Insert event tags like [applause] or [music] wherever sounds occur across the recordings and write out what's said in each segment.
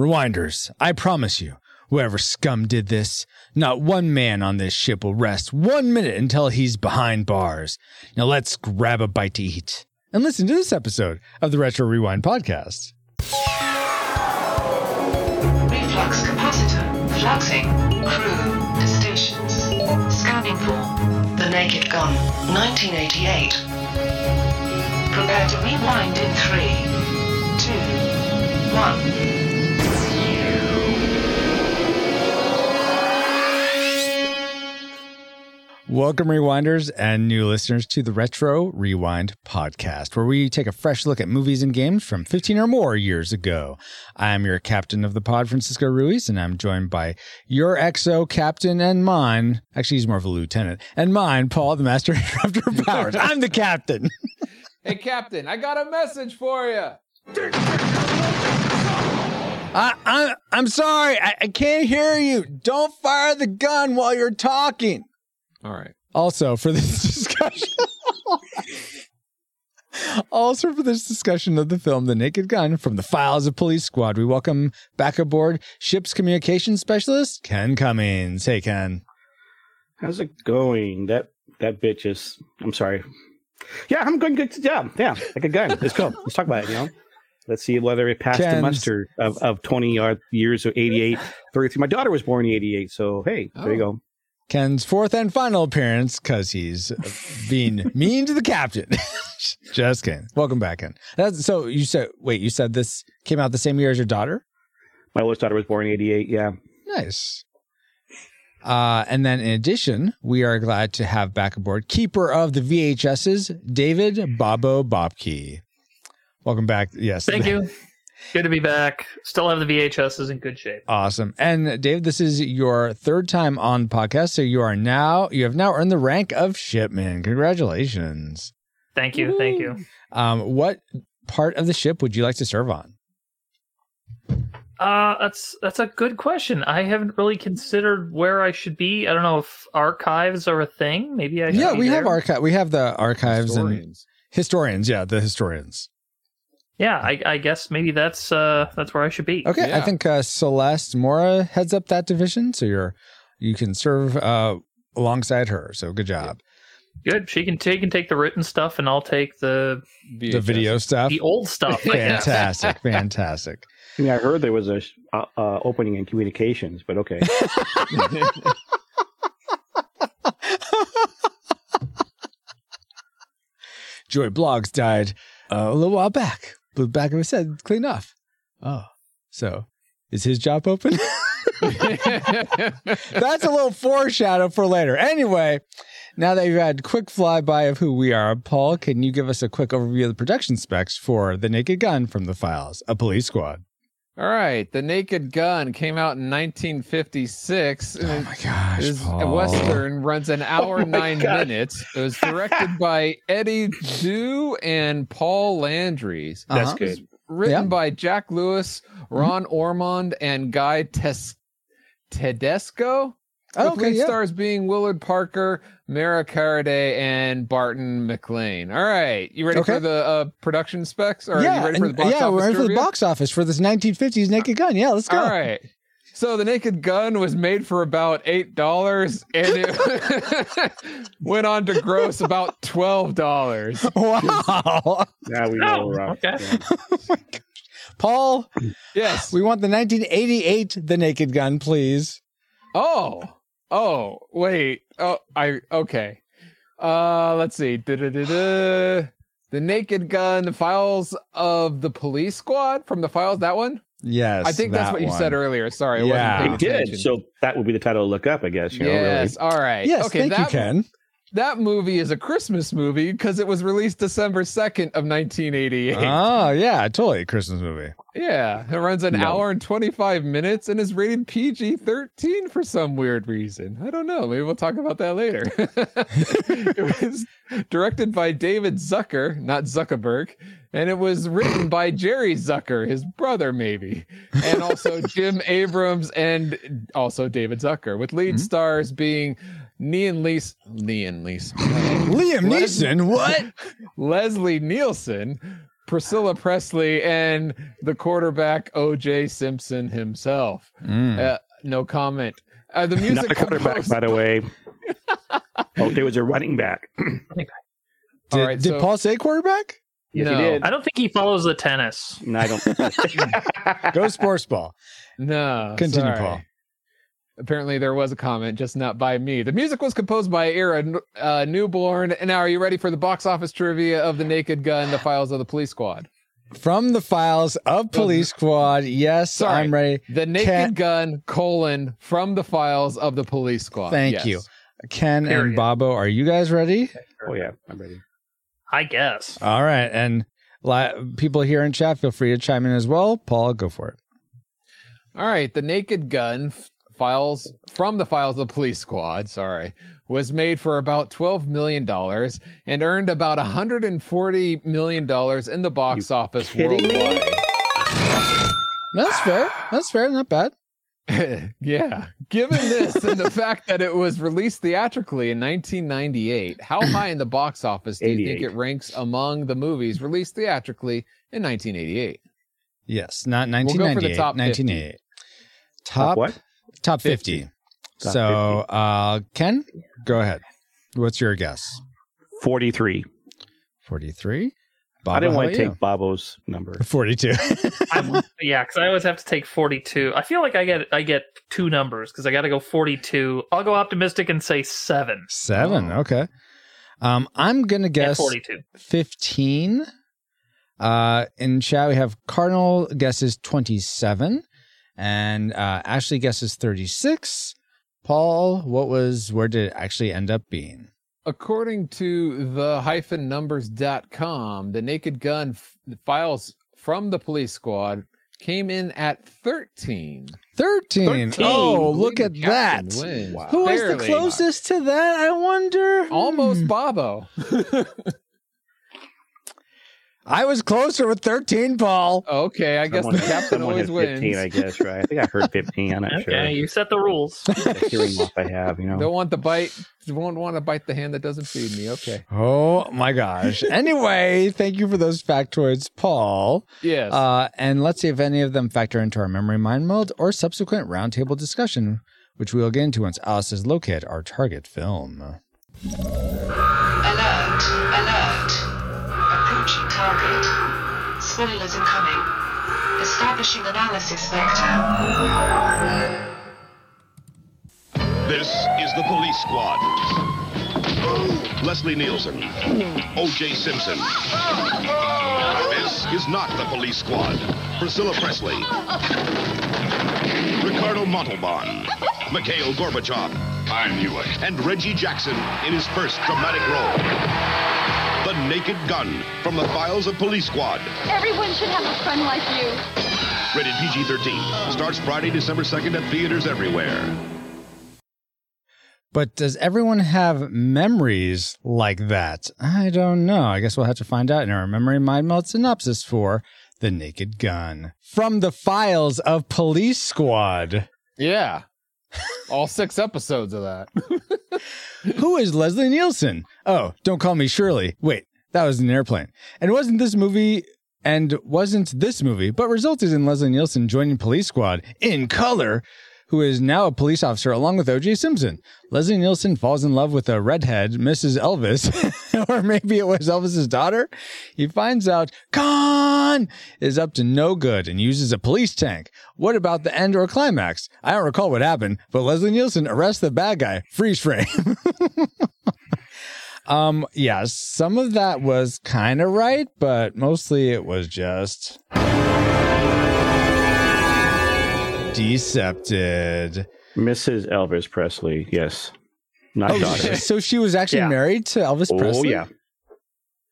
Rewinders, I promise you, whoever scum did this, not one man on this ship will rest one minute until he's behind bars. Now let's grab a bite to eat and listen to this episode of the Retro Rewind podcast. Reflux capacitor. Fluxing. Crew stations. Scanning for The Naked Gun, 1988. Prepare to rewind in three, two, one. Welcome, Rewinders and new listeners, to the Retro Rewind podcast, where we take a fresh look at movies and games from 15 or more years ago. I am your captain of the pod, Francisco Ruiz, and I'm joined by your exo captain and mine. Actually, he's more of a lieutenant, and mine, Paul, the master [laughs] interrupter of powers. [laughs] I'm the captain. Hey, Captain, I got a message for you. I, I, I'm sorry, I, I can't hear you. Don't fire the gun while you're talking. All right. Also, for this [laughs] discussion. also, for this discussion of the film The Naked Gun from the Files of Police Squad, we welcome back aboard ship's communications specialist, Ken Cummings. Hey, Ken. How's it going? That that bitch is. I'm sorry. Yeah, I'm going good. Yeah, yeah, like a gun. Let's go. Let's talk about it. You know, let's see whether it passed the muster of, of 20 years of 88, 33. My daughter was born in 88, so hey, there you Oh. go. Ken's fourth and final appearance because he's being mean to the captain. [laughs] Just kidding. Welcome back, Ken. That's, so you said, wait, you said this came out the same year as your daughter? My oldest daughter was born in 88. Yeah. Nice. Uh, and then in addition, we are glad to have back aboard keeper of the VHSs, David Bobo Bobkey. Welcome back. Yes. Thank you. [laughs] Good to be back. Still have the VHSs in good shape. Awesome. And Dave, this is your third time on podcast. So you are now, you have now earned the rank of shipman. Congratulations. Thank you. Thank you. Um, what part of the ship would you like to serve on? Uh, that's that's a good question. I haven't really considered where I should be. I don't know if archives are a thing. Maybe I should Yeah, we have archive. We have the archives and Historians. historians. Yeah, the historians. Yeah, I, I guess maybe that's uh that's where I should be. Okay, I think uh, Celeste Mora heads up that division, so you're you can serve uh, alongside her. So good job. Good. She can take and take the written stuff, and I'll take the The video stuff. the old stuff. Fantastic, [laughs] fantastic. I mean, I heard there was a uh, uh, opening in communications, but okay. [laughs] Joy Blogs died uh, a little while back. The back of his head clean off. Oh, so is his job open? [laughs] That's a little foreshadow for later. Anyway, now that you've had a quick flyby of who we are, Paul, can you give us a quick overview of the production specs for The Naked Gun from the Files, a police squad? All right. The Naked Gun came out in 1956. Oh my gosh, It is a Paul. Western, runs an [laughs] hour, Oh my nine God. minutes. It was directed [laughs] by Eddie Dew and Paul Landry's. That's Uh-huh. good. Written Yeah. by Jack Lewis, Ron Ormond, and Guy Tes- Tedesco. Oh, with okay, lead yeah. stars being Willard Parker, Mara Corday, and Barton MacLane. All right, you ready Okay. for the uh, production specs? Or are yeah, you ready for the box yeah, office we're ready for the box office for this 1950s Naked Gun. Yeah, let's go. All right. So the Naked Gun was made for about eight dollars, and it [laughs] went on to gross about twelve dollars. [laughs] Wow. Now we Oh, know. we're off. okay. Yeah. [laughs] Paul, Yes. we want the 1988 The Naked Gun, please. Oh. Oh. Wait. Oh. I. Okay. Uh. Let's see. Da-da-da-da. The Naked Gun. The files of the Police Squad from the files. That one. Yes. I think that's that what you one. said earlier. Sorry. I Yeah. wasn't It paying did. So that would be the title to look up, I guess. You know, yes. really. All right. Yes, okay. thank that, you, Ken. That movie is a Christmas movie because it was released December 2nd of 1988. Oh, yeah, totally. a Christmas movie. Yeah, it runs an No. hour and 25 minutes and is rated PG 13 for some weird reason. I don't know. Maybe we'll talk about that later. [laughs] it was directed by David Zucker, not Zuckerberg, and it was written by Jerry Zucker, his brother, maybe, and also [laughs] Jim Abrahams and also David Zucker, with lead Mm-hmm. stars being Neon Lees, Neon Lees, [laughs] Liam Les- Neeson, [laughs] what? Leslie Nielsen, Priscilla Presley and the quarterback O.J. Simpson himself. Mm. Uh, no comment. Uh, the music [laughs] Not a quarterback, composed- by the way. oh, there was a running back. [clears throat] Did, All right, did so- Paul say quarterback? Yes, No. he did. I don't think he follows the tennis. No, I don't. Go sports ball. No. Continue, sorry. Paul. Apparently, there was a comment, just not by me. The music was composed by Ira uh, Newborn. And now, are you ready for the box office trivia of The Naked Gun, The Files of the Police Squad? From the files of Police Squad. Yes, Sorry. I'm ready. The Naked Cat- Gun, colon, from the files of the Police Squad. Thank Yes. you. Ken and Period. Bobo, are you guys ready? oh yeah, I'm ready. I guess. All right. And li- people here in chat, feel free to chime in as well. Paul, go for it. All right, the Naked Gun f- files from the files of the Police Squad. Sorry, was made for about twelve million dollars and earned about hundred and forty million dollars in the box You office kidding me? worldwide. That's fair. That's fair. Not bad. [laughs] yeah. Given this and the [laughs] fact that it was released theatrically in 1998, how high in the box office do you think it ranks among the movies released theatrically in 1988? Yes. Not We'll go for the 1998. top 50. 1988. Top Top, what? Top 50. 50. Top so, uh, Ken, go ahead. What's your guess? Forty-three. 43. Bobo, I didn't want to about take Bobo's number. [laughs] 42. I, yeah, because I always have to take 42. I feel like I get I get two numbers because I got to go 42. I'll go optimistic and say seven. Seven. Oh. Okay. Um, I'm going to And guess 42. 15. Uh, in chat, we have Cardinal guesses 27, and uh, Ashley guesses 36. Paul, what was, where did it actually end up being? According to the hyphen numbers.com, the Naked Gun f- files from the police squad came in at 13. 13. 13. Oh, look at that. captain wins. Wow. Who was the closest to that? I wonder. Almost Hmm. Bobo. [laughs] I was closer with 13, Paul. okay, I guess the captain always had wins. 15, I guess, right? I think I heard 15. I'm not Okay, sure. you set the rules. [laughs] The hearing loss I have, you know. Don't want the bite. Won't want to bite the hand that doesn't feed me. Okay. Oh my gosh. anyway, thank you for those factoids, Paul. Yes. Uh, and let's see if any of them factor into our memory mind meld or subsequent roundtable discussion, which we'll get into once Alice has located our target film. Alert, alert. Approaching target. Spoilers incoming. Establishing analysis vector. This is the police squad. Leslie Nielsen. O.J. Simpson. This is not the police squad. Priscilla Presley. Ricardo Montalban. Mikhail Gorbachev. I knew it. And Reggie Jackson in his first dramatic role. The Naked Gun from the files of Police Squad. Everyone should have a friend like you. Rated PG-13. Starts Friday, December 2nd at theaters everywhere. But does everyone have memories like that? I don't know. I guess we'll have to find out in our memory mind meld synopsis for The Naked Gun from the files of Police Squad. yeah. All six episodes of that. [laughs] Who is Leslie Nielsen? Oh, don't call me Shirley. Wait, that was an airplane. And wasn't this movie and wasn't this movie, but resulted in Leslie Nielsen joining Police Squad in color, who is now a police officer along with OJ Simpson. Leslie Nielsen falls in love with a redhead, Mrs. Elvis, [laughs] or maybe it was Elvis's daughter. He finds out Khan is up to no good and uses a police tank. What about the end or climax? I don't recall what happened, but Leslie Nielsen arrests the bad guy. Freeze frame. [laughs] Um, yeah, some of that was kind of right, but mostly it was just decepted. Mrs. Elvis Presley, yes. Not Oh, daughter. so she was actually Yeah. married to Elvis Oh, Presley? yeah.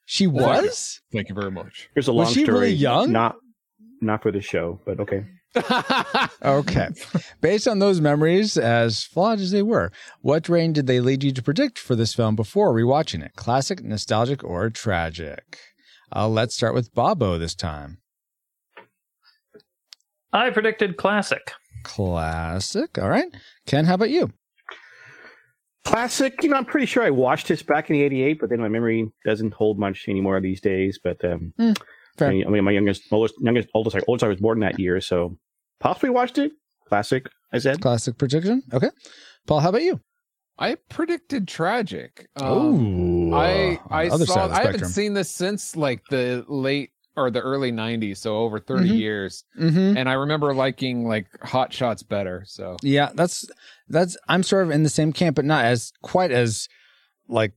She was? Thank you very much. Here's a Was long she story. really young? Not, not for the show, but okay. [laughs] [laughs] Okay. Based on those memories, as flawed as they were, what rain did they lead you to predict for this film before rewatching it? Classic, nostalgic, or tragic? Uh, let's start with Bobo this time. I predicted classic. Classic. All right. Ken, how about you? Classic, you know, I'm pretty sure I watched this back in the 88, but then my memory doesn't hold much anymore these days. But um. Fair. I mean, I mean, my youngest, oldest, youngest, oldest, sorry, oldest, I was born that year, so possibly watched it. Classic, I said. Classic prediction. Okay. Paul, how about you? I predicted tragic. Um, oh, I I saw. side of the I haven't seen this since like the late or the early '90s, so over 30 Mhm. years. mm-hmm. And I remember liking like Hot Shots better. So Yeah, that's that's. I'm sort of in the same camp, but not as quite as like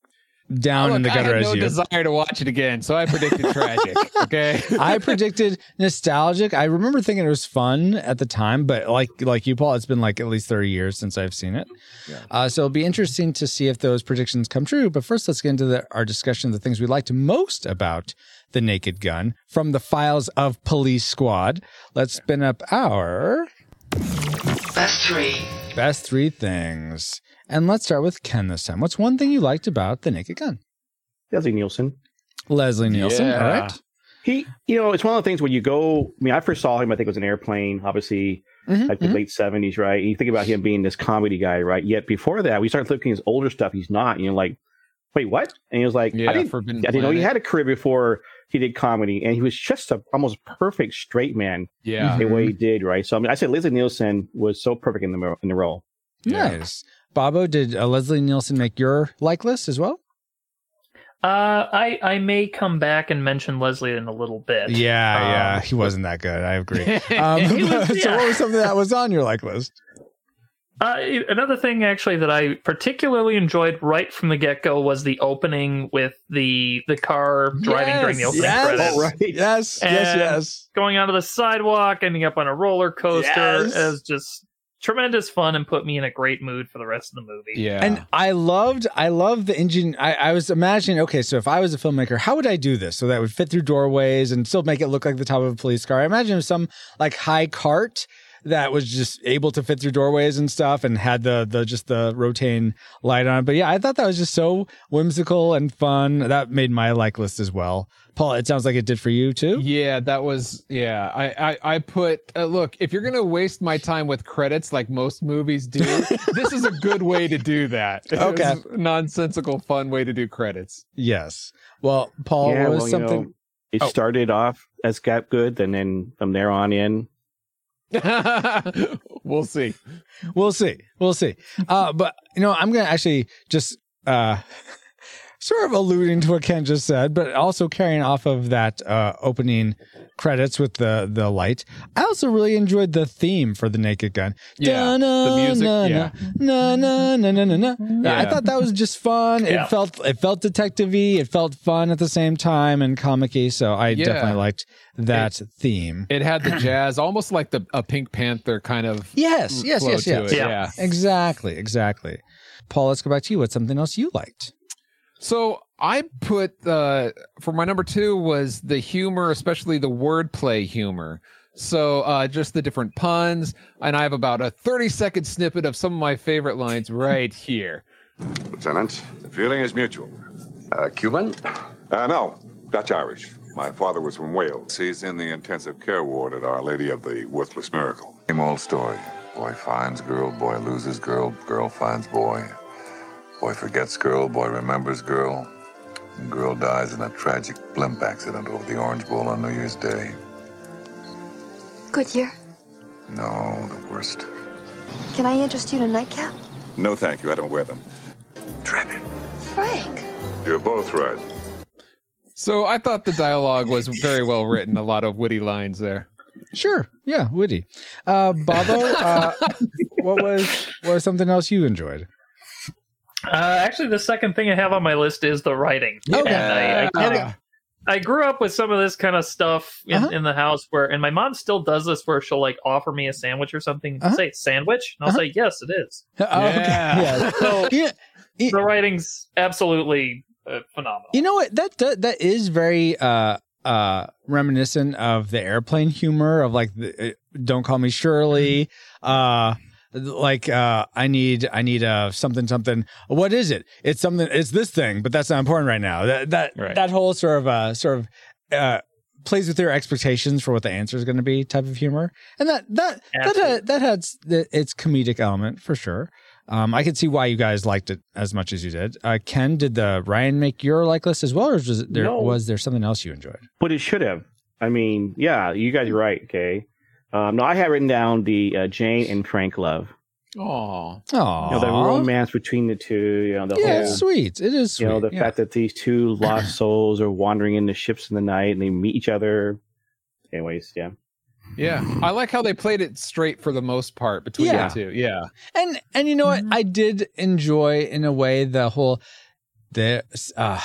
down Look, in the I gutter had as no you. desire to watch it again, so I predicted tragic. [laughs] Okay. I predicted nostalgic. I remember thinking it was fun at the time, but like like you, Paul, it's been like at least thirty years since I've seen it. Yeah. Uh, so it'll be interesting to see if those predictions come true. But first, let's get into the, our discussion of the things we liked most about the Naked Gun from the files of Police Squad. Let's spin up our Best three. best three things, and let's start with Ken this time. What's one thing you liked about the Naked Gun? Leslie Nielsen. Leslie Nielsen. Yeah. All right. He, you know, it's one of the things when you go. I mean, I first saw him. I think it was an airplane, obviously, Mhm, like the mhm. late seventies, right? And you think about him being this comedy guy, right? Yet before that, we start looking at his older stuff. He's not. You know, like, wait, what? And he was like, Yeah, I didn't, Forbidden I didn't know he had a career before he did comedy, and he was just a almost perfect straight man Yeah. the way he did, right? So I mean, I said Leslie Nielsen was so perfect in the in the role. Yeah. Nice. Bobo, did uh, Leslie Nielsen make your like list as well? Uh, I I may come back and mention Leslie in a little bit. Yeah, Um, yeah, he wasn't that good. I agree. [laughs] Um, He was- [laughs] so, yeah. what was something that was on your like list? Uh, another thing, actually, that I particularly enjoyed right from the get go was the opening with the the car driving during the opening yes. credits, right. Yes, yes, And- yes. going onto the sidewalk, ending up on a roller coaster, Yes. as just tremendous fun and put me in a great mood for the rest of the movie. Yeah. And I loved, I loved the engine. I, I was imagining, okay, so if I was a filmmaker, how would I do this so that would fit through doorways and still make it look like the top of a police car? I imagine it some like high cart that was just able to fit through doorways and stuff and had the the just the rotating light on. But yeah, I thought that was just so whimsical and fun. That made my like list as well. Paul, it sounds like it did for you too. Yeah, that was yeah. I I, I put uh, look if you're gonna waste my time with credits like most movies do, [laughs] this is a good way to do that. It Okay. was a nonsensical, fun way to do credits. Yes. Well, Paul, yeah, what was well, you something? know, it Oh. started off as got good, and then from there on in, [laughs] we'll see. We'll see. We'll see. Uh, but you know, I'm gonna actually just uh, sort of alluding to what Ken just said, but also carrying off of that uh, opening credits with the the light. I also really enjoyed the theme for the Naked Gun. Yeah, the music, yeah. Na na na na na na. I thought that was just fun. Yeah. It felt it felt detective-y. It felt fun at the same time and comic-y. So I Yeah. definitely liked that theme. It had the jazz, almost like the a Pink Panther kind of Yes, yes, yes, yes. Yeah. yeah. Exactly, exactly. Paul, let's go back to you. What's something else you liked? So I put uh for my number two was the humor, especially the wordplay humor. So uh just the different puns, and I have about a 30 second snippet of some of my favorite lines [laughs] right here. Lieutenant, the feeling is mutual. Uh, Cuban? Uh, no, Dutch Irish. My father was from Wales. He's in the intensive care ward at Our Lady of the Worthless Miracle. Same old story. Boy finds girl, boy loses girl, girl finds boy. Boy forgets girl, boy remembers girl. And girl dies in a tragic blimp accident over the Orange Bowl on New Year's Day. Good year. No, the worst. Can I interest you in a nightcap? No, thank you. I don't wear them. Dreaded. Frank. You're both right. So I thought the dialogue was very well written, a lot of witty lines there. Sure. Yeah, witty. Uh, Bobo, uh, [laughs] what was what was something else you enjoyed? Uh, actually, the second thing I have on my list is the writing. Okay. And I, I, kinda- Okay. I grew up with some of this kind of stuff in, Uh-huh. in the house where, and my mom still does this where she'll like offer me a sandwich or something, Uh-huh. say sandwich, and I'll Uh-huh. say yes, it is. Oh, okay. Yeah. Yeah. [laughs] So Yeah. the writing's absolutely uh, phenomenal. You know what? That that, that is very uh uh reminiscent of the airplane humor of like the, uh, don't call me Shirley. Uh like uh I need I need uh something something. What is it? It's something it's this thing, but that's not important right now. That that Right. that whole sort of uh sort of uh plays with your expectations for what the answer is going to be type of humor. And that that that Absolutely. had, that had the, its comedic element for sure. Um, I could see why you guys liked it as much as you did. Uh, Ken, did the Ryan make your like list as well, or was there No. was there something else you enjoyed? but it should have. I mean, yeah, you guys are right. Okay. Um, no, I had written down the uh, Jane and Frank love. Oh, Oh, You know, the romance between the two. You know, the Yeah, whole it's sweet. It is sweet. you know the yeah. fact that these two lost [clears throat] souls are wandering in the ships in the night and they meet each other. Anyways, yeah. yeah. I like how they played it straight for the most part between Yeah. the two. Yeah. And and you know what? I did enjoy in a way the whole this uh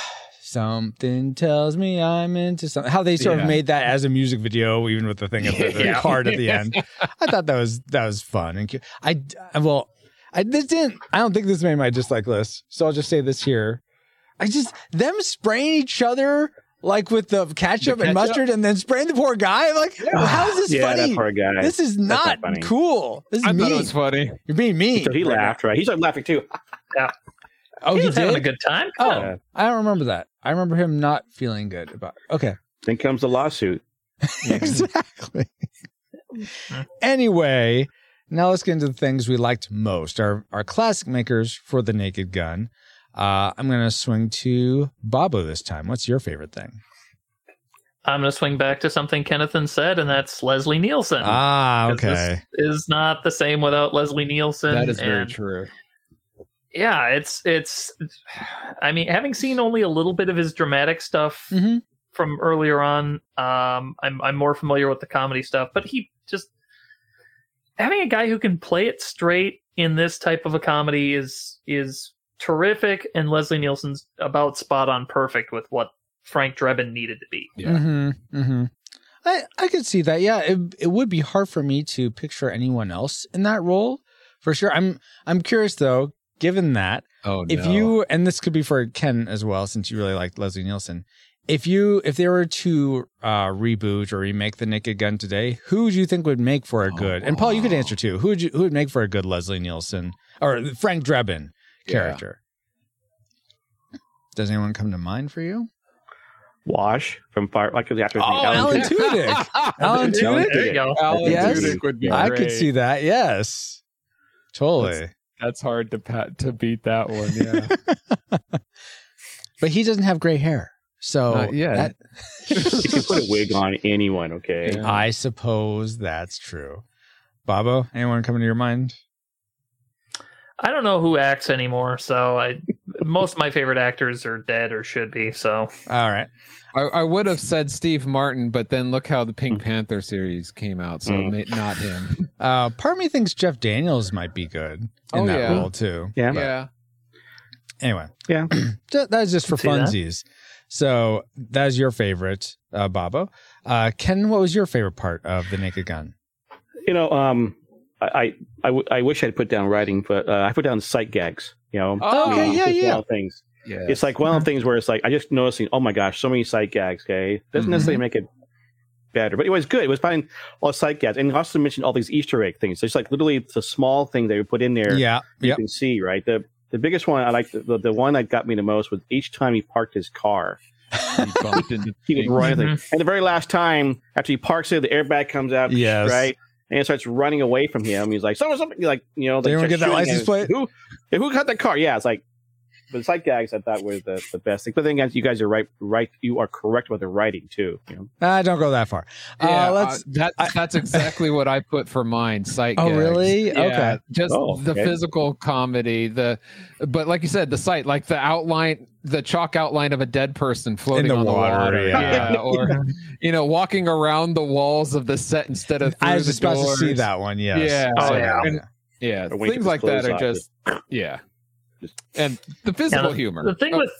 something tells me I'm into something. How they sort Yeah. of made that as a music video, even with the thing at the, the Yeah. card at the [laughs] end. I thought that was that was fun and cute. I I- well, I this didn't. I don't think this made my dislike list. So I'll just say this here. I just them spraying each other. Like with the ketchup, The and ketchup? mustard, and then spraying the poor guy. I'm like, how is this yeah, funny? that poor guy. This is not, not funny. cool. This is I thought it was funny. You're being mean. So he laughed, right? He started laughing too. [laughs] Oh, he he was having a good time. Oh, Yeah. I don't remember that. I remember him not feeling good about. Okay, Then comes the lawsuit. [laughs] exactly. anyway, now let's get into the things we liked most. Our our classic makers for the Naked Gun. Uh, I'm going to swing to Bobo this time. What's your favorite thing? I'm going to swing back to something Kennethan said, and that's Leslie Nielsen. Ah, 'Cause this okay. Is not the same without Leslie Nielsen. That is very and- true. Yeah, it's it's. I mean, having seen only a little bit of his dramatic stuff Mhm. from earlier on, um, I'm I'm more familiar with the comedy stuff. But he just having a guy who can play it straight in this type of a comedy is is terrific, and Leslie Nielsen's about spot on perfect with what Frank Drebin needed to be. Yeah. Mm-hmm. Mm-hmm. I I could see that. Yeah, it it would be hard for me to picture anyone else in that role for sure. I'm I'm curious though. Given that, Oh, if no. you and this could be for Ken as well, since you really liked Leslie Nielsen. If you if they were to uh, reboot or remake the Naked Gun today, who do you think would make for a good? And Paul, you could answer too. Who would you who would make for a good Leslie Nielsen or Frank Drebin Yeah. character? Does anyone come to mind for you? Wash from Fire, like the actor's name, Oh, Alan Tudyk. Tudyk. [laughs] Alan Tudyk. There you go. Alan Yes. Tudyk would be I could see that. Yes, totally. That's hard to pat, to beat that one. Yeah. [laughs] But he doesn't have gray hair, so yeah. yet. you can put a wig on anyone, okay? that- I suppose that's true. Bobo, anyone coming to your mind? I don't know who acts anymore, so I most of my favorite actors are dead or should be. So All right. I, I would have said Steve Martin, but then look how the Pink Panther series came out, so Mm. not him. Uh, part of me thinks Jeff Daniels might be good in Oh, that yeah. role too. Yeah. yeah. Anyway, Yeah. [clears throat] that, that's just for See that? funsies. So that is your favorite, uh, Bobo. Uh, Ken, what was your favorite part of the Naked Gun? You know, um, I, I, I, w- I wish I'd put down writing, but uh, I put down sight gags. You know, Oh, Okay, it's yeah, yeah. One of the things. Yeah. It's like one of the things where it's like I just noticing. Oh my gosh, so many sight gags. Okay, doesn't Mhm. necessarily make it better, but it was good. It was finding all the sight gags, and he also mentioned all these Easter egg things. So it's like literally the small thing they would put in there. Yeah. you Yep. can see right. The the biggest one I like the, the, the one that got me the most was each time he parked his car, [laughs] He bumped into [laughs] he would things. run. anything. And the very last time after he parks it, the airbag comes out. Yes. right. And it starts running away from him. He's like, someone, something like, you know, Did anyone like, get that license plate? Who, yeah, who got that car? Yeah, it's like the sight gags I thought were the, the best thing. But then again, you guys are right. Right, you are correct with the writing too. You know? Uh, don't go that far. Yeah, uh, let's. uh, that, that's exactly what I put for mine. Sight. Oh, gags. really? Yeah, Okay. Just Oh, the okay. physical comedy, the but like you said, the sight, like the outline, the chalk outline of a dead person floating the on water, the water, yeah. [laughs] or you know, walking around the walls of the set instead of. I was the just about to see that one. Yes. Yeah. Oh, So, yeah. And- Yeah, Or when he things like that are just yeah, Just- and the Yeah, physical the, humor. The thing Oh, with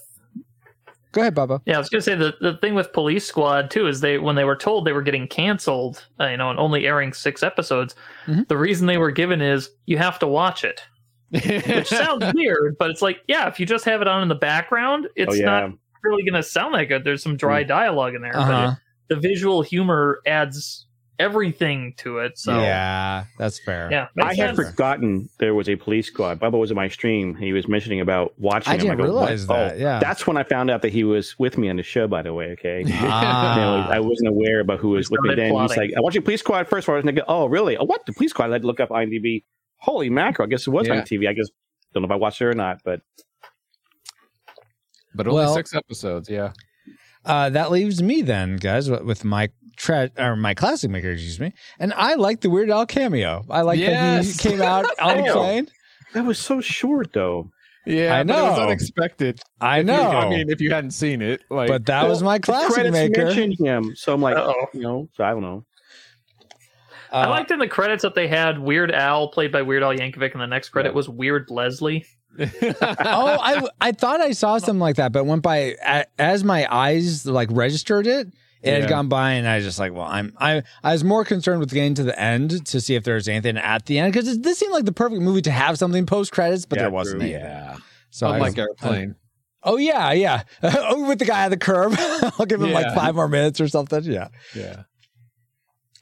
Go ahead, Bobo. Yeah, I was gonna say the the thing with Police Squad too is they when they were told they were getting canceled, uh, you know, and only airing six episodes, Mhm. the reason they were given is you have to watch it, which [laughs] sounds weird, but it's like yeah, if you just have it on in the background, it's oh yeah, not really gonna sound that good. There's some dry dialogue in there, Uh-huh. but the visual humor adds everything to it. So yeah, that's fair. yeah, I makes had forgotten there was a police squad. Bubba was in my stream. He was mentioning about watching. I him. didn't go, what? realize that, Oh, yeah. that's when I found out that he was with me on the show. By the way, okay. [laughs] Ah. You know, I wasn't aware about who was We with me started then. He's like, I watched Police Squad first. Where I was like, oh, really? Oh, what? The Police Squad? I had to look up IMDb. Holy mackerel. I guess it was Yeah. on TV. I guess, don't know if I watched it or not, but but only Well- six episodes. Yeah. Uh, that leaves me then, guys, with- with my tra- or my classic maker, excuse me, and I like the Weird Al cameo. I like that he came out on the plane. That was so short, though. Yeah, I but it was know. unexpected. I If you- know, I mean, if you hadn't seen it, like, but that was my The classic credits maker. mentioned him, so I'm like, Uh-oh. you know, so I don't know. I Uh, liked in the credits that they had Weird Al played by Weird Al Yankovic, and the next credit was Weird Leslie. [laughs] oh, I I thought I saw something like that, but went by as my eyes like registered it. It Yeah. had gone by, and I was just like, well, I'm I I was more concerned with getting to the end to see if there was anything at the end because this seemed like the perfect movie to have something post credits, but Yeah, there wasn't. true. anything. yeah, So I unlike was- airplane. oh yeah, yeah, [laughs] Oh, with the guy at the curb. [laughs] I'll give him like five more minutes or something. Yeah. yeah.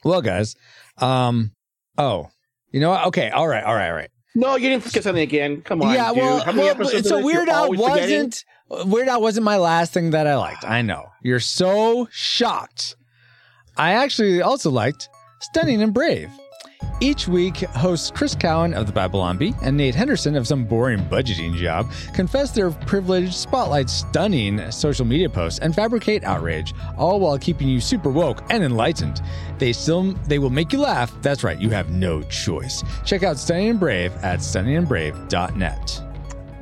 Well, guys, um, oh, you know what? Okay, all right, all right, all right. No, you didn't forget something again. Come on, yeah, dude. well, How many well, episodes so Weird you're Al always forgetting? Weird Al wasn't my last thing that I liked. I know you're so shocked. I actually also liked Stunning and Brave. Each week, hosts Chris Cowan of the Babylon Bee and Nate Henderson of some boring budgeting job confess their privilege, spotlight stunning social media posts, and fabricate outrage, all while keeping you super woke and enlightened. They still they will make you laugh. That's right, you have no choice. Check out Stunning and Brave at stunningandbrave.net.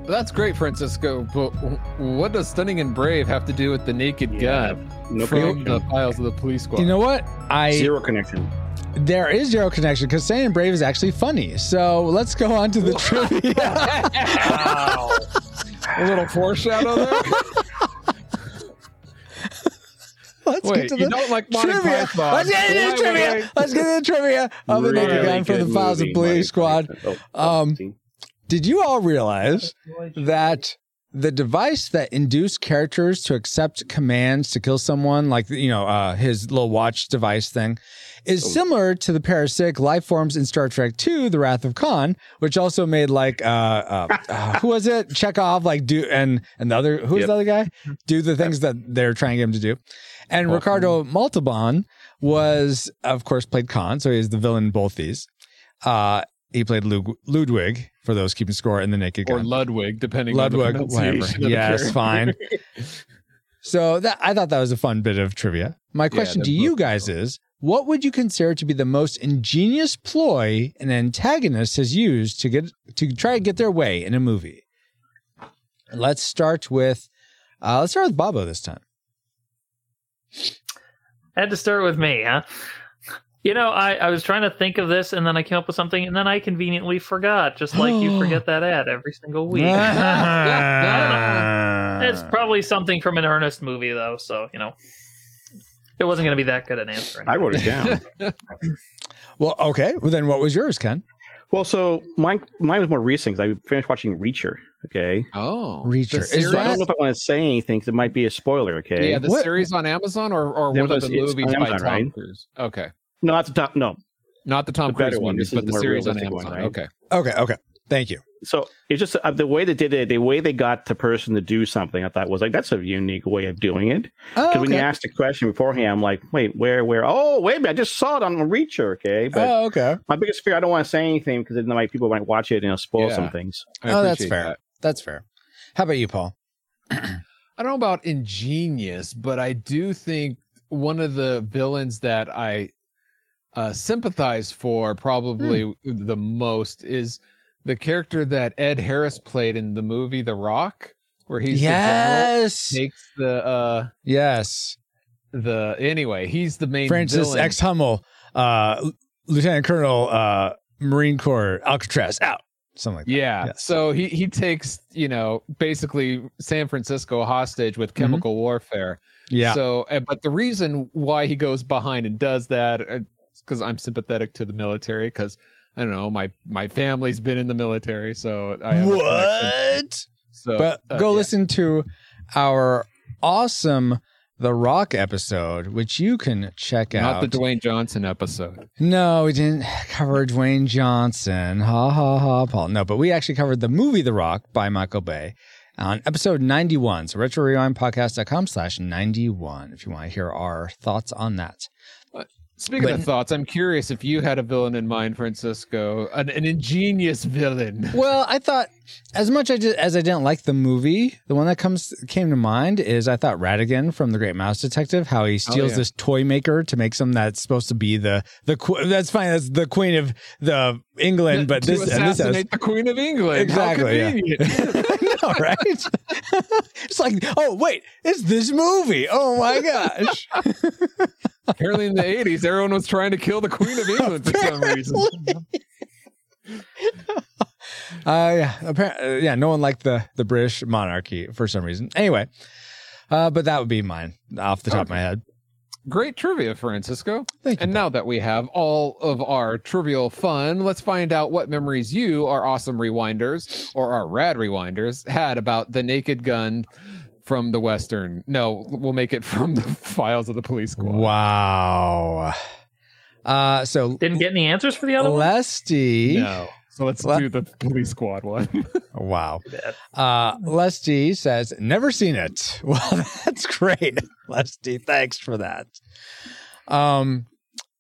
That's great, Francisco. But what does Stunning and Brave have to do with the Naked Yeah, Gun no from connection. the files of the police squad? You know what? I Zero connection. there is zero connection because Stunning and Brave is actually funny. So let's go on to the [laughs] trivia. Wow. A little foreshadow there. [laughs] Let's Wait, get to you the don't like Monty trivia. Python. Let's get into Why the trivia. Let's get into the trivia of the Naked Really Gun from the good Files of Police Squad. Oh, Um, see? Did you all realize that the device that induced characters to accept commands to kill someone, like you know uh, his little watch device thing, is similar to the parasitic life forms in Star Trek II: The Wrath of Khan, which also made like uh, uh, [laughs] uh, who was it? Chekov, like do and and the other who's Yep. the other guy do the things that they're trying to get him to do, and Ricardo Montalban was of course played Khan, so he's the villain in both these. Uh, he played Lud- Ludwig for those keeping score in the Naked or Ludwig, depending Ludwig, on the whatever. pronunciation of the Yes, fine. [laughs] So that I thought that was a fun bit of trivia. My question that's to you guys cool. is: What would you consider to be the most ingenious ploy an antagonist has used to get to try to get their way in a movie? Let's start with uh, let's start with Bobo this time. I Had to start with me, huh? You know, I, I was trying to think of this and then I came up with something and then I conveniently forgot, just like you [sighs] forget that ad every single week. [laughs] [laughs] it's [laughs] probably something from an Ernest movie, though, so, you know, it wasn't going to be that good an answer. I wrote it down. well, okay. Well, then what was yours, Ken? well, so mine mine was more recent 'cause I finished watching Reacher. Okay, Oh, Reacher. The Is series, I don't know if I want to say anything because it might be a spoiler. Okay, yeah, the What- series on Amazon or, or one of the movies on by Amazon, Tom right? Cruise? Okay, no, that's the top. No, not the Tom The better Cruise one. one, This but the more series on realistic one, Amazon. right? Okay, Okay, okay. Thank you. so it's just uh, the way they did it, the way they got the person to do something. I thought was like that's a unique way of doing it. Oh, Because when you okay. asked the question beforehand, I'm like, wait, where, where? Oh, wait a minute, I just saw it on Reacher. Okay, but Oh, okay. my biggest fear, I don't want to say anything because then like people might watch it and it'll spoil Yeah. some things. I oh, that's fair. that. That's fair. How about you, Paul? [clears throat] I don't know about ingenious, but I do think one of the villains that I uh, sympathize for probably Hmm. the most is the character that Ed Harris played in the movie The Rock, where he's the general, yes. takes the uh Yes. the anyway he's the main Francis villain. X. Hummel, uh, Lieutenant Colonel, uh, Marine Corps, Alcatraz, out. Something like that. Yeah. Yes. So he he takes, you know, basically San Francisco hostage with chemical warfare. Mm-hmm. Yeah. So, uh, but the reason why he goes behind and does that because I'm sympathetic to the military because I don't know my my family's been in the military, so I what? So, But uh, go yeah. listen to our awesome The Rock episode, which you can check Not out. the Dwayne Johnson episode. No, we didn't [sighs] cover Dwayne Johnson. Ha ha ha, Paul. No, but we actually covered the movie The Rock by Michael Bay on episode 91. So retro rewind podcast.com slash 91 if you want to hear our thoughts on that. Speaking But- of thoughts, I'm curious if you had a villain in mind, Francisco, an, an ingenious villain. [laughs] Well, I thought as much I did, as I didn't like the movie, the one that comes came to mind is I thought Ratigan from The Great Mouse Detective, how he oh, steals yeah. this toy maker to make something that's supposed to be the the que- that's fine that's the queen of the England, but to this and this has, assassinate the Queen of England. Exactly, yeah. [laughs] know, right? [laughs] like, oh wait, it's this movie. Oh my gosh. [laughs] Apparently, in the 80s, everyone was trying to kill the Queen of England for some reason. [laughs] Uh, yeah, apparently, uh, yeah. No one liked the the British monarchy for some reason. Anyway, uh, but that would be mine off the top of my head. Great trivia, Francisco. Thank you. And now that we have all of our trivial fun, let's find out what memories you, our awesome rewinders, or our rad rewinders, had about the naked gun from the Western. No, we'll make it [laughs] from the files of the police squad. Wow. Uh, so Didn't get any answers for the other one. Lesty. No. So let's Le- do the police squad one. [laughs] Wow. Uh, Lesty says, never seen it. [laughs] Well, that's great. [laughs] Lesty, thanks for that. Um,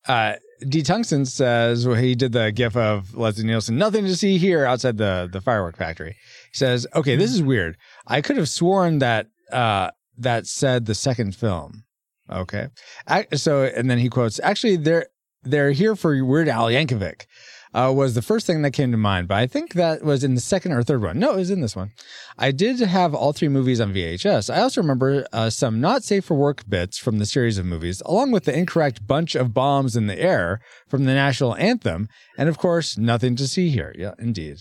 uh, D. Tungsten says, well, he did the gif of Leslie Nielsen, nothing to see here outside the, the firework factory. He says, okay, this is weird. I could have sworn that, uh, that said the second film. Okay. Ac- So, and then he quotes, actually, they're, they're here for Weird Al Yankovic uh, was the first thing that came to mind, but I think that was in the second or third one. No, it was in this one. I did have all three movies on VHS. I also remember uh, some not safe for work bits from the series of movies, along with the incorrect bunch of bombs in the air from the national anthem, and of course, nothing to see here. Yeah, indeed.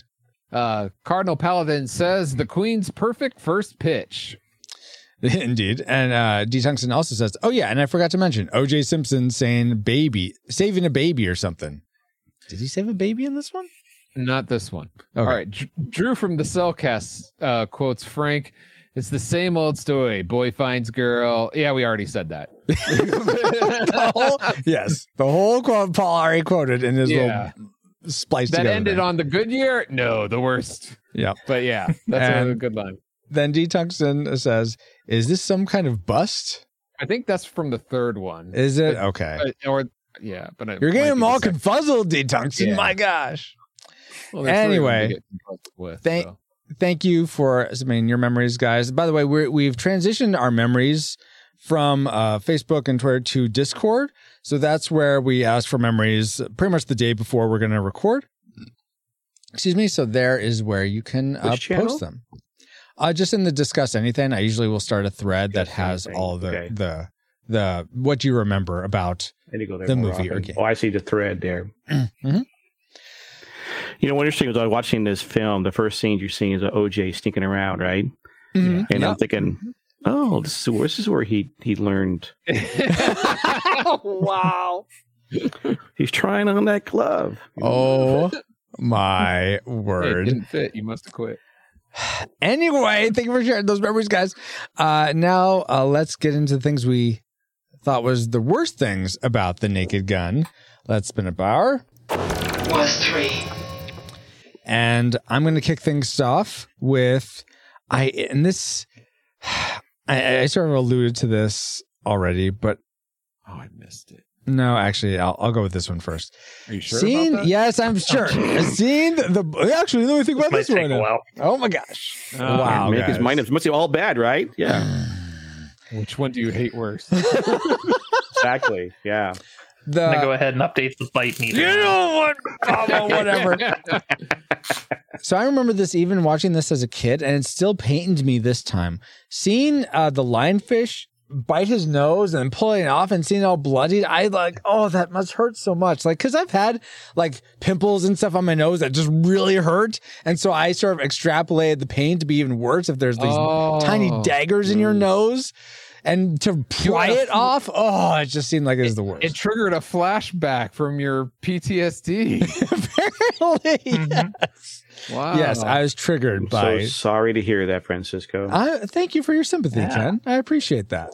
Uh, Cardinal Paladin says the Queen's perfect first pitch. [laughs] Indeed. And uh, D. Tungsten also says, oh, yeah, and I forgot to mention OJ Simpson saying baby, saving a baby or something. Did he save a baby in this one? Not this one. Okay. All right. Dr- Drew from the Cellcast uh, quotes Frank. It's the same old story. Boy finds girl. Yeah, we already said that. [laughs] [laughs] The whole- yes. The whole quote Paul already quoted in his Yeah. little spliced that ended thing. on the good year. No, the worst. Yeah, But yeah, that's a good line. Then D. Tungsten says, Is this some kind of bust? I think that's from the third one. Is it? Okay. Or yeah, but it You're getting them all second. confuzzled, D. Tungsten. Yeah. My gosh. Well, there's three of them to Anyway, with, thank- so. Thank you for submitting your memories, guys. By the way, we're, we've transitioned our memories from uh, Facebook and Twitter to Discord. So that's where we ask for memories pretty much the day before we're going to record. Excuse me. So there is where you can uh, post them. Uh, just in the discuss anything, I usually will start a thread that has anything. all the Okay. the the what you remember about. I need go there The more movie or often. game. Oh, I see the thread there. Mhm. You know, what interesting was I was watching this film. The first scene you're seeing is OJ sneaking around, right? Mhm. And Yeah. I'm thinking, oh, this is where this is where he he learned. [laughs] wow. He's trying on that glove. Oh [laughs] my Hey, it word! didn't fit. You must have quit. [sighs] Anyway, thank you for sharing those memories, guys. Uh, now uh, let's get into things we thought was the worst things about the Naked Gun. Let's spin a bar, Worst three. and I'm going to kick things off with I. And this, [sighs] I, I sort of alluded to this already, but Oh, I missed it. no, actually, I'll, I'll go with this one first. Are you sure Seen? about that? Yes, I'm oh, sure. Seen the. Actually, let me think about Might this take one. a while. Oh my gosh! Oh, wow, Make his guys. mind. It must be all bad, right? Yeah, [sighs] Which one do you hate worse? [laughs] exactly. Yeah. The, I'm gonna go ahead and update the bite meter. You know what? Oh, whatever. [laughs] so I remember this even watching this as a kid, and it still pained me this time. Seeing uh, the lionfish bite his nose and pulling it off and seeing it all bloodied, I like, oh, that must hurt so much. Like, cause I've had like pimples and stuff on my nose that just really hurt. And so I sort of extrapolated the pain to be even worse if there's these Oh. tiny daggers in your nose. And to pry had a it off, oh, it just seemed like it was the worst. It triggered a flashback from your PTSD. [laughs] Apparently, Mhm. yes. Wow. Yes, I was triggered I'm by. so sorry to hear that, Francisco. I thank you for your sympathy, Ken. I appreciate that.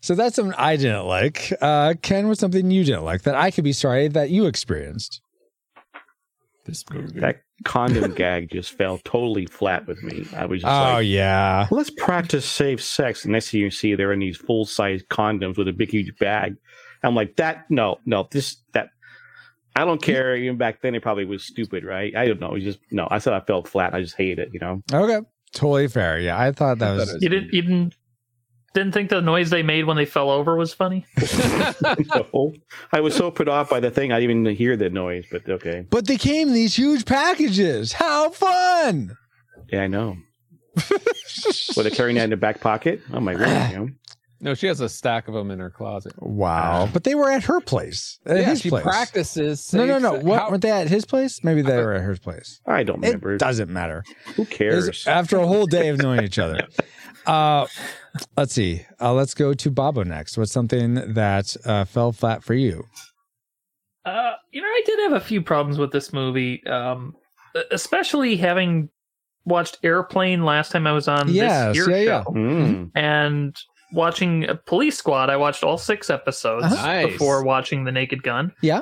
So that's something I didn't like. Uh, Ken, was something you didn't like that I could be sorry that you experienced. This movie. that condom gag just fell totally flat with me. I was just like Oh like, yeah, let's practice safe sex. And next thing you see, they're in these full size condoms with a big, huge bag. I'm like that. No, no, this that. I don't care. Even back then, it probably was stupid, right? I don't know. It just no. I said I felt flat. I just hate it. You know. Okay, totally fair. Yeah, I thought that was. You didn't you didn't didn't think the noise they made when they fell over was funny? [laughs] no. I was so put off by the thing, I didn't even hear the noise. But okay. But they came in these huge packages. How fun! Yeah, I know. [laughs] Were they carrying that in the back pocket? Oh my god! You know? No, she has a stack of them in her closet. Wow, but they were at her place. At yeah, his she place. practices. No, no, safe no. se- What how- weren't they at his place? Maybe they were at her place. I don't remember. It doesn't matter. Who cares? after a whole day of knowing each other. [laughs] Uh, let's see. Uh, let's go to Bobo next. What's something that uh, fell flat for you? Uh, you know, I did have a few problems with this movie, um, especially having watched Airplane last time I was on Yes, this year yeah, yeah. show, Mm. and watching uh, Police Squad. I watched all six episodes Uh-huh. Nice. before watching The Naked Gun. Yeah.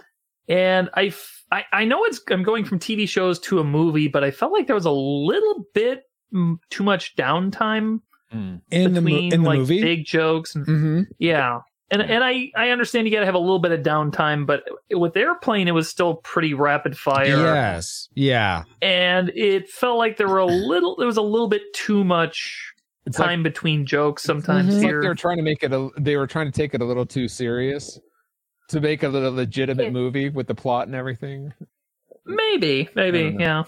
and I, f- I, I know it's I'm going from TV shows to a movie, but I felt like there was a little bit mm, too much downtime Mm. In the, between in the like movie? big jokes and hmm yeah. And and I, I understand you got to have a little bit of downtime, but with airplane, it was still pretty rapid fire. Yes. Yeah. And it felt like there were a little, there was a little bit too much It's time between jokes sometimes. It's like here. they were trying to make it. A, they were trying to take it a little too serious to make it a legitimate movie with the plot and everything. maybe, maybe, yeah.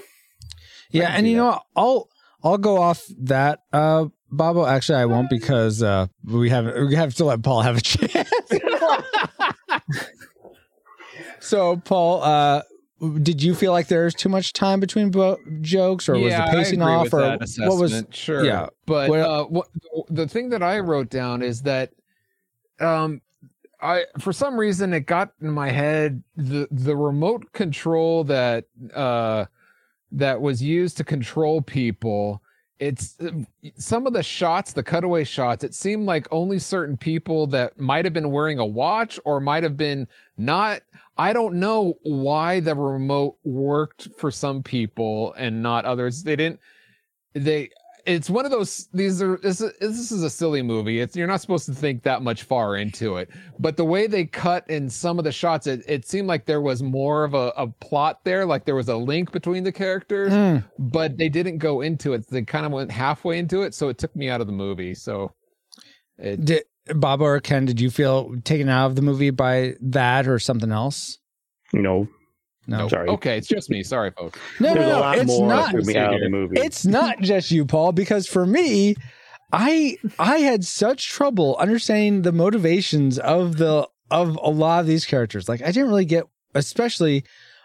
Yeah, and you that. know, what? I'll I'll go off that, uh, Bobo. Actually, I won't because uh, we haven't. We have to let Paul have a [laughs] chance. so, Paul, uh, did you feel like there's too much time between bo- jokes, or was yeah, the pacing off, or what was? Sure. yeah. But What- uh, what the thing that I wrote down is that, um, I for some reason it got in my head the the remote control that uh that was used to control people. It's some of the shots, the cutaway shots. It seemed like only certain people that might have been wearing a watch or might have been not. I don't know why the remote worked for some people and not others. They didn't. They. It's one of those. These are. This is, this is a silly movie. It's you're not supposed to think that much far into it. But the way they cut in some of the shots, it, it seemed like there was more of a, a plot there. Like there was a link between the characters Mm, but they didn't go into it. They kind of went halfway into it, so it took me out of the movie. So it, did Bobo or Ken? Did you feel taken out of the movie by that or something else? No, No, sorry. okay, it's just me. Sorry, folks. no, There's no, no. It's not. that took me out of the movie. it's not just you paul because for me i i had such trouble understanding the motivations of the of a lot of these characters like i didn't really get especially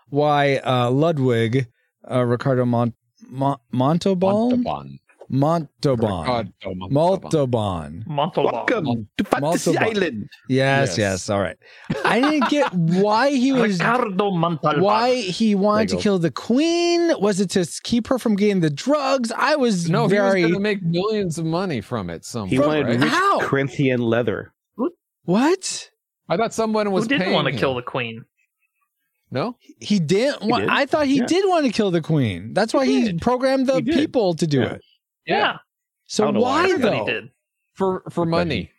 why uh ludwig uh ricardo Mont, Mon, montalban Montalban. Montalban God, Montalban. montalban Montalban. Welcome to Fantasy Island. yes, Yes. yes all right i didn't get why he was Ricardo Montalban. why he wanted to There you go. kill the queen was it to keep her from getting the drugs i was No, very he was going to make millions of money from it. Somewhere, He wanted right? rich How? Corinthian leather. what I thought someone was Who didn't paying want to him. kill the queen? No, He didn't want. did. I thought he Yeah. did want to kill the queen. That's why He he, programmed the He people to do Yeah. it. Yeah, So I don't know why why everybody though? did. for for money.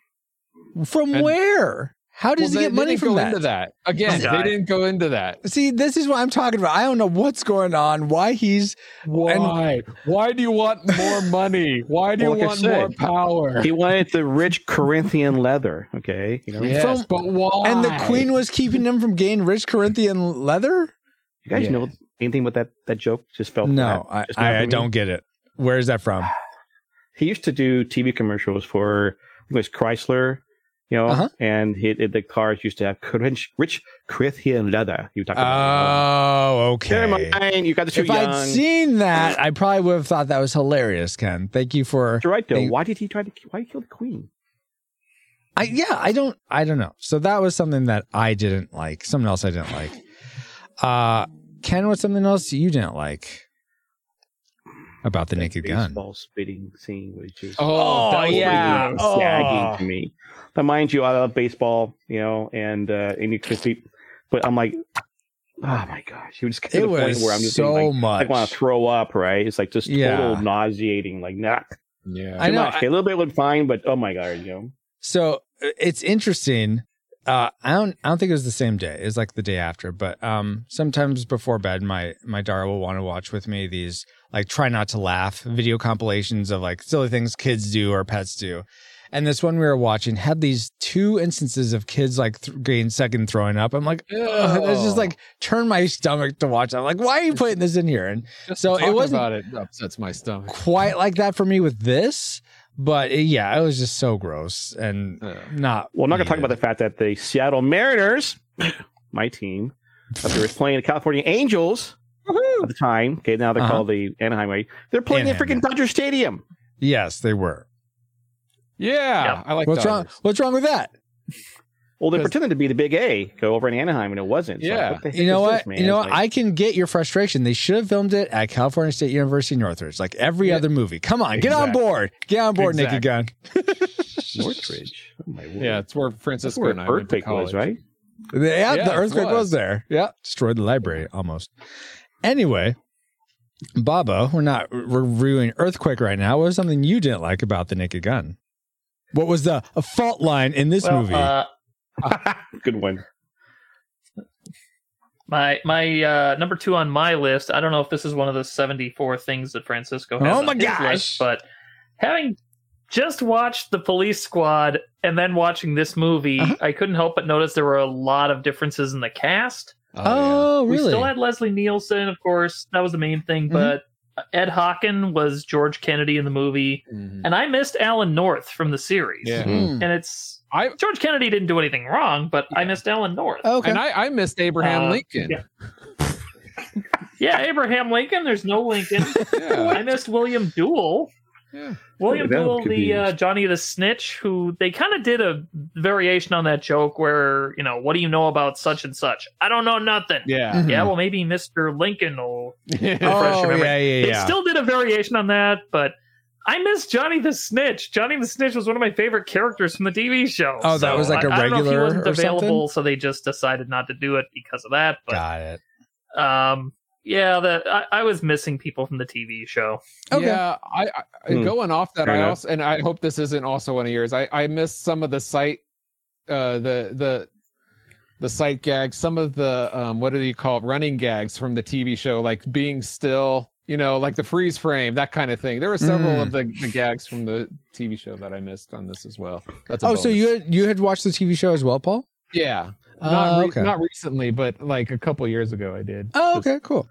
From And- where? How does Well, he they get money didn't from go that? into that. Again, they didn't go into that. See, this is what I'm talking about. I don't know what's going on. Why he's Why? Why do you want more money? Why do you Like I want more power? He wanted the rich Corinthian leather. Okay, you know. Yes, From- but why? and the queen was keeping him from getting rich Corinthian leather. You guys Yeah. know anything with that that joke? Just felt No. I, Just I, I don't get it. Where is that from? [sighs] He used to do TV commercials for I think it was Chrysler, you know, Uh-huh. and he, the cars used to have rich, rich Corinthian leather. You talk about. Oh, Never okay. mind. You got too If young. I'd seen that, [laughs] I probably would have thought that was hilarious, Ken. Thank you for. You're right though. Hey. Why did he try to? Why did he kill the queen? I yeah, I don't I don't know. So that was something that I didn't like. Something else I didn't like. Uh Ken, what's something else you didn't like about the Naked Gun? Baseball spitting scene, which is Oh, that yeah. pretty Oh. sagging to me. But mind you, I love baseball, you know, and uh, and you could see, but I'm like, oh my gosh, you just get to It the point was where I'm just so like, I want to throw up, right? It's like just Yeah. total nauseating, like nah. Yeah. I know, much. Okay, a little bit would fine, but oh my god, you know. So uh, it's interesting. Uh, I don't I don't think it was the same day. It was like the day after. But um, sometimes before bed, my my daughter will want to watch with me these like try not to laugh video compilations of like silly things kids do or pets do. And this one we were watching had these two instances of kids like th- getting sick and throwing up. I'm like, Ugh, it's just like turn my stomach to watch. I'm like, why are you putting this in here? And Just so it wasn't about it upsets my stomach. quite like that for me with this, but it- yeah, it was just so gross and Yeah. not. Well, I'm not going to talk about the fact that the Seattle Mariners, my team, that they were playing the California Angels at the time. Okay, now they're Uh-huh. called the Anaheim. Way. They're playing Anaheim, in freaking Dodger Stadium. Yes, they were. Yeah, Yeah. I like What's wrong? What's wrong with that? Well, they Because- pretended to be the Big A go over in Anaheim, and it wasn't. So Yeah. what the heck You know is what? this, man? you know what? like- I can get your frustration. They should have filmed it at California State University Northridge, like every Yeah. other movie. Come on, get on board. Get on board, Naked Gun. [laughs] Northridge. Oh my word. Yeah, it's where That's Francisco where and I went to earthquake was, college. right? Yeah, Yeah, the earthquake was. was. there. Yeah, destroyed the library almost. Anyway, Baba, we're not reviewing Earthquake right now. What was something you didn't like about the Naked Gun? What was the a fault line in this Well, movie? uh, [laughs] Good one. my my uh, number two on my list. I don't know if this is one of the seventy four things that Francisco has Oh on my his gosh. list, but having just watched the Police Squad and then watching this movie, Uh-huh. I couldn't help but notice there were a lot of differences in the cast. oh, We really? We still had Leslie Nielsen, of course. That was the main thing, Mhm. but Ed Hocken was George Kennedy in the movie, yeah. Mhm. and I missed Alan North from the series. Yeah. Mm. And it's I George Kennedy didn't do anything wrong, but I missed Alan North. okay. and I, I missed Abraham Uh, Lincoln. yeah. Yeah, Abraham Lincoln. There's no Lincoln. [laughs] Yeah. I missed William Duell. Yeah. William Duell, the uh. Johnny the Snitch, who they kind of did a variation on that joke where, you know, what do you know about such and such? I don't know nothing. Yeah. Mhm. Yeah, well, maybe Mr. Lincoln will [laughs] refresh oh, your memory. yeah, yeah, They yeah. still did a variation on that, but I miss Johnny the Snitch. Johnny the Snitch was one of my favorite characters from the TV show. Oh, that was like a a I, I don't know if he wasn't or available, so they just decided not to do it because of that. But Got it. um, yeah, that I, I was missing people from the TV show. Okay. Yeah, I, I Hmm. going off that, Fair I enough. also and I hope this isn't also one of yours. I I missed some of the site, uh, the the the sight gags, some of the um, what do you call it, running gags from the TV show, like being still, you know, like the freeze frame, that kind of thing. There were several Mm. of the, the gags from the TV show that I missed on this as well. That's Oh, so you had, you had watched the TV show as well, Paul? yeah, Oh, not re- okay. not recently, but like a couple years ago, I did. Oh, okay, cool.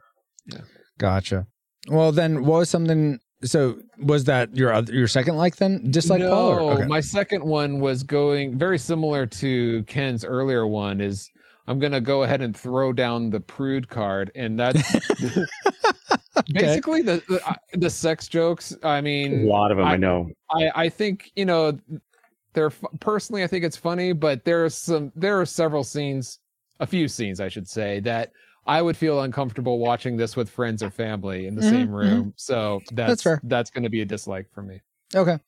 Yeah. Gotcha. Well, then, what was something? So, was that your other, your second like then dislike, no, Paul? Or, okay. my second one was going very similar to Ken's earlier one. Is I'm gonna go ahead and throw down the prude card, and that's [laughs] basically the, the uh, the sex jokes. I mean, a lot of them, I, I- know. I I think you know they're personally I think it's funny, but there are some there are several scenes, a few scenes I should say that. I would feel uncomfortable watching this with friends or family in the Mhm, same room. So that's fair. that's going to be a dislike for me. Okay.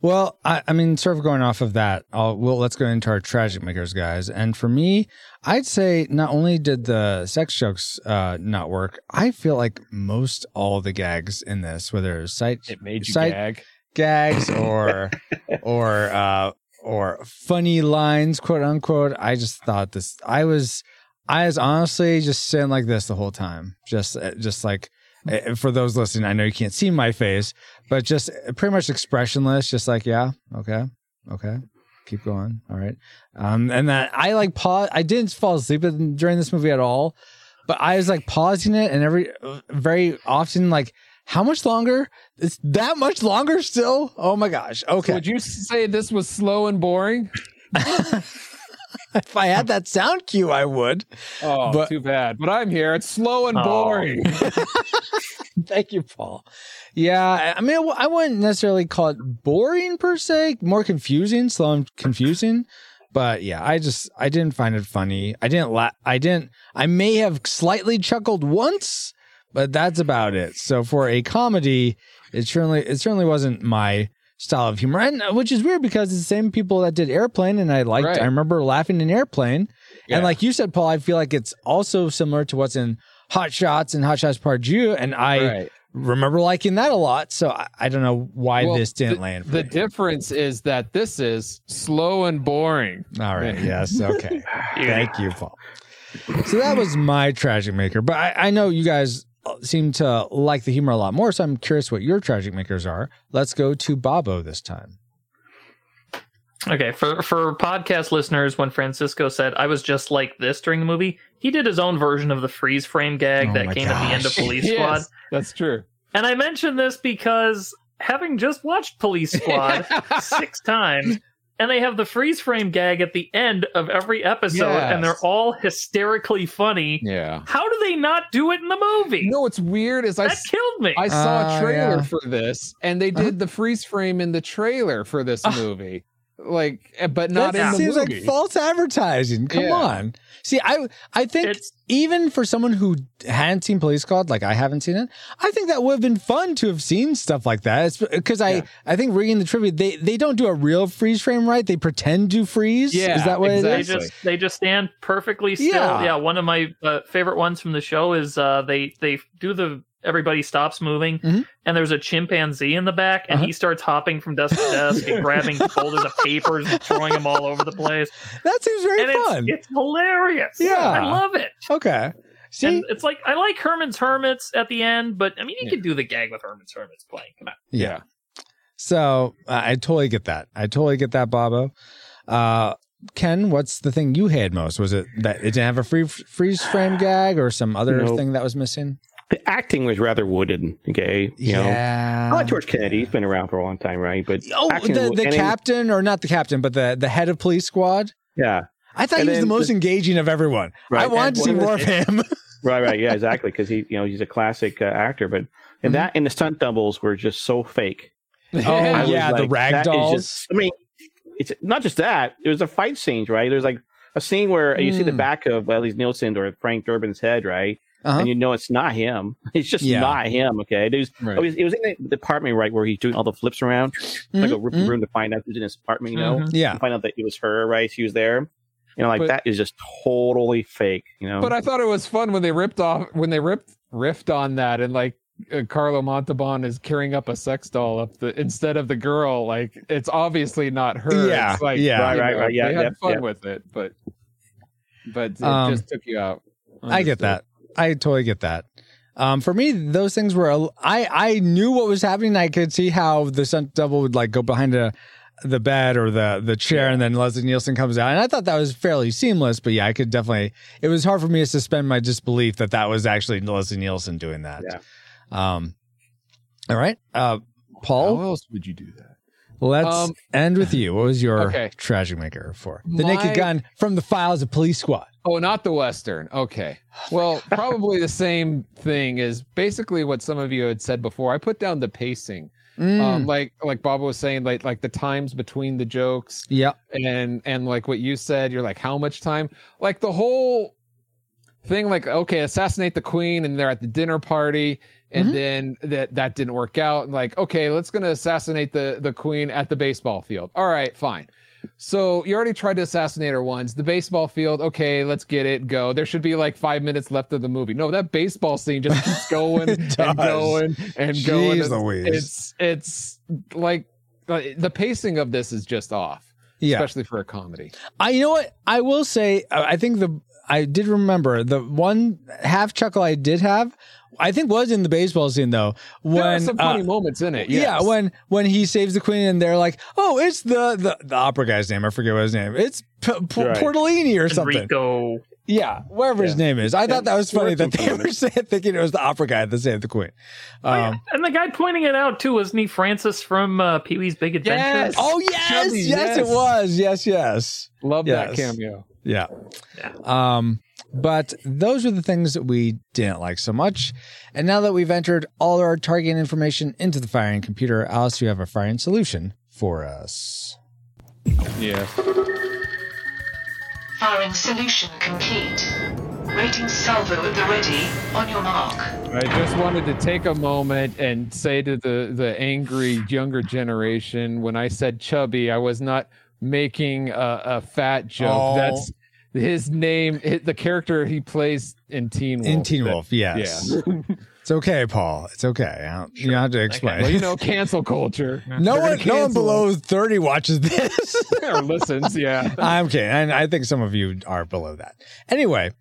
Well, I, I mean, sort of going off of that, I'll, well, let's go into our tragic makers, guys. And for me, I'd say not only did the sex jokes uh, not work, I feel like most all the gags in this, whether it's sight It made you sight gag. gags or [laughs] or uh, or funny lines, quote unquote, I just thought this. I was I was honestly just sitting like this the whole time, just uh, just like. Uh, For those listening, I know you can't see my face, but just pretty much expressionless, just like, yeah, okay, okay, keep going, all right. Um, and that I like pause. I didn't fall asleep during this movie at all, but I was like pausing it, and every very often like, how much longer? It's that much longer still? Oh my gosh. Okay. Would you say this was slow and boring? [laughs] [laughs] if I had that sound cue, I would. Oh, But- too bad. But I'm here. It's slow and Oh. boring. [laughs] [laughs] Thank you, Paul. Yeah, I mean, I wouldn't necessarily call it boring per se, more confusing, slow and confusing. But yeah, I just I didn't find it funny. I didn't la- I didn't I may have slightly chuckled once, but that's about it. So for a comedy, it certainly it certainly wasn't my style of humor. And uh, which is weird because it's the same people that did Airplane and I liked Right. I remember laughing in Airplane. Yeah. And like you said, Paul, I feel like it's also similar to what's in Hot Shots and Hot Shots Part Two. And I right. remember liking that a lot. So I, I don't know why Well, this didn't the, land. For The me. difference is that this is slow and boring. All right. [laughs] Yes. Okay. Thank you, Paul. So that was my tragic maker, but I, I know you guys Uh, seem to like the humor a lot more. So I'm curious what your tragic makers are. Let's go to Bobo this time. Okay, for for podcast listeners, when Francisco said I was just like this during the movie, he did his own version of the freeze frame gag Oh that my came at the end of gosh. Police [laughs] Squad. Yes, that's true. And I mention this because having just watched Police Squad [laughs] six times, and they have the freeze frame gag at the end of every episode, and they're all hysterically funny. Yeah. How do they not do it in the movie? You know what's weird is I that s- killed me. I saw Oh, a uh, trailer yeah. for this, and they uh-huh. did the freeze frame in the trailer for this movie, like, eh, but not that in the seems movie. like false advertising. Come Yeah. on. See, I I think It's- even for someone who hadn't seen Police Squad, like I haven't seen it, I think that would have been fun to have seen stuff like that. Because I Yeah. I think reading the trivia, they they don't do a real freeze frame, right? They pretend to freeze. Yeah, is that what they it exactly. is? just they just stand perfectly still. Yeah. Yeah, one of my uh, favorite ones from the show is uh, they they do the everybody stops moving, Mhm. and there's a chimpanzee in the back, and Uh-huh. he starts hopping from desk to desk and grabbing [laughs] folders of papers and throwing them all over the place. That seems very and fun. it's, it's hilarious. Yeah. I love it. okay. See, And it's like I like Herman's Hermits at the end, but I mean you Yeah. could do the gag with Herman's Hermits playing. Come on. yeah. So uh, I totally get that. I totally get that, Bobo. Uh, Ken, what's the thing you hated most? Was it that it didn't have a free freeze frame gag or some other Nope. thing that was missing? The acting was rather wooden. Okay, you know. yeah. I like George Kennedy. He's been around for a long time, right? But Oh, the, the captain, or not the captain, but the, the head of police squad. yeah, I thought And he was the most the- engaging of everyone. Right. I wanted to see more of him. [laughs] right, right, yeah, exactly. Because he, you know, he's a classic uh, actor. But and that and the stunt doubles were just so fake. Oh, yeah, the rag dolls. just- I mean, it's not just that. It was a fight scenes, right? There's like a scene where you see the Mm. back of Leslie Nielsen or Frank Drebin's head, right? Uh-huh. And you know it's not him. [laughs] It's just Yeah. not him. Okay, it was, Right. it was. It was in the apartment right, where he's doing all the flips around, like a Mhm, room, mhm. to find out who's in his apartment. You know, Mhm. Yeah. Find out that it was her, right? She was there. You know, like But- that is just totally fake. You know, But I thought it was fun when they ripped off when they ripped riffed on that and like uh, Carlo Montalban is carrying up a sex doll up the instead of the girl. Like it's obviously not her. Yeah, it's like, yeah. Right, right, know, right, yeah, They had yep, fun yep. with it, but but it Um, just took you out. I get that. I totally get that. Um, for me, those things were—I knew what was happening. I could see how the stunt double would like go behind a, the bed or the the chair, and then Leslie Nielsen comes out, and I thought that was fairly seamless. But yeah, I could definitely. It was hard for me to suspend my disbelief that that was actually Leslie Nielsen doing that. Yeah. Um. All right, uh, Paul. How else would you do that? Let's Um, end with you. What was your [laughs] Okay. tragic maker for the My- Naked Gun from the files of Police Squad? Oh, not the Western. Okay. Well, [laughs] probably the same thing is basically what some of you had said before. I put down the pacing. Mm, Um, like like Bob was saying, like like the times between the jokes. yeah. and and like what you said you're like how much time like the whole thing like okay assassinate the queen and they're at the dinner party and Mhm. then that that didn't work out and like okay let's gonna assassinate the the queen at the baseball field all right fine so you already tried to assassinate her once the baseball field okay let's get it go there should be like five minutes left of the movie no that baseball scene just keeps [laughs] going and going and going Jeez It's- Louise. it's it's like uh, the pacing of this is just off Yeah. especially for a comedy. I you know what I will say. I think the I did remember the one half chuckle I did have. I think was in the baseball scene though. When there are some funny uh, moments in it. yeah, when when he saves the queen and they're like, oh, it's the the, the opera guy's name. I forget what his name. It's P- P- Right. Portolini or something. Enrico. Yeah, whatever his name is. I thought that was funny that they [laughs] were saying, thinking it was the opera guy that saved the queen. Oh, yeah. Um, And the guy pointing it out too wasn't he Francis from uh, Pee Wee's Big Adventure? Yes. oh yes, Chubby, yes, it was. Yes, yes. love that cameo. Yeah. Yeah. Um, but those are the things that we didn't like so much. And now that we've entered all our targeting information into the firing computer, Alice, you have a firing solution for us. Yes. Firing solution complete. Rating salvo at the ready. On your mark. I just wanted to take a moment and say to the the angry younger generation, when I said chubby, I was not making a, a fat joke. Oh. That's his name, hi- the character he plays in Teen Wolf. In Teen That- Wolf, yes. It's okay, Paul. It's okay. I don't, You don't have to explain. Well, you know, [laughs] cancel culture. no They're one, no one below thirty watches this. [laughs] or listens. Yeah. I'm kidding. And I think some of you are below that. Anyway,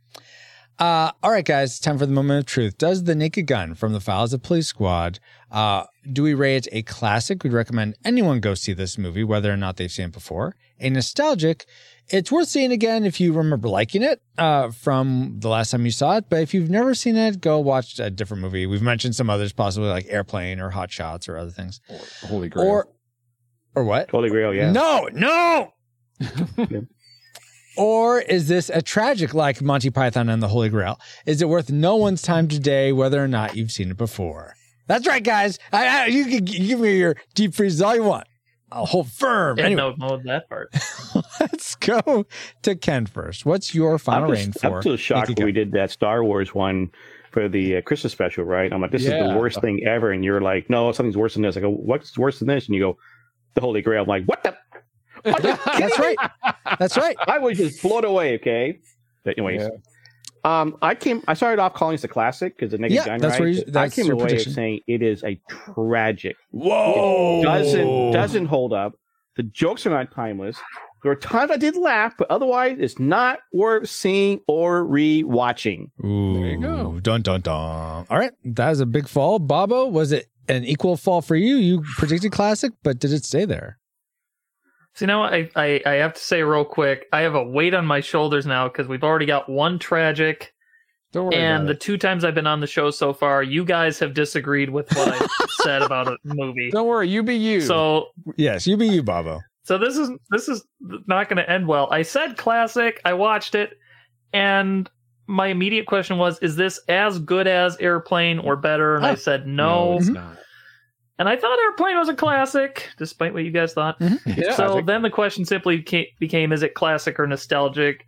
uh, all right, guys, time for the moment of truth. Does The Naked Gun from the Files of Police Squad, uh, do we rate it a classic? We'd recommend anyone go see this movie, whether or not they've seen it before. A nostalgic, it's worth seeing again if you remember liking it uh, from the last time you saw it. But if you've never seen it, go watch a different movie. We've mentioned some others, possibly like Airplane or Hot Shots or other things. Holy Grail. Or, or what? Holy Grail, yeah. No, no. [laughs] or is this a tragic like Monty Python and the Holy Grail? Is it worth no one's time today, whether or not you've seen it before? That's right, guys. I, I, you can give me your deep freezes all you want. I'll hold firm. Didn't Anyway, know know that part. [laughs] let's go to Ken first. What's your final I'm reign just, for? I'm still shocked we did that Star Wars one for the uh, Christmas special, right? I'm like, this is the worst thing ever, and you're like, no, something's worse than this. I go, what's worse than this? And you go, the Holy Grail. I'm like, what the? [laughs] What the? That's right. That's right. I was just blown away. Okay. But anyways, Yeah. Um, I came. I started off calling this a classic because the Naked Yeah, Gun. that's right? where you- I came your away prediction. saying it is a tragic. Whoa. Doesn't doesn't hold up. The jokes are not timeless. There were times I did laugh, but otherwise, it's not worth seeing or re-watching. Ooh, There you go. Dun dun dun. All right, that is a big fall. Bobo, was it an equal fall for you? You predicted classic, but did it stay there? So you know, what? I, I I have to say real quick, I have a weight on my shoulders now because we've already got one tragic, Don't worry and the about two times I've been on the show so far, you guys have disagreed with what I [laughs] said about a movie. Don't worry. You be you. So Yes, you be you, Bobo. so this is this is not going to end well. I said classic. I watched it, and my immediate question was, is this as good as Airplane or better? And I said no. it's Mhm. not. And I thought Airplane was a classic, despite what you guys thought. Yeah. so then the question simply ca- became is it classic or nostalgic